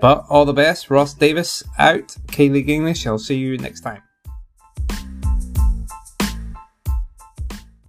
But all the best, Ross Davis out, K League English. I'll see you next time.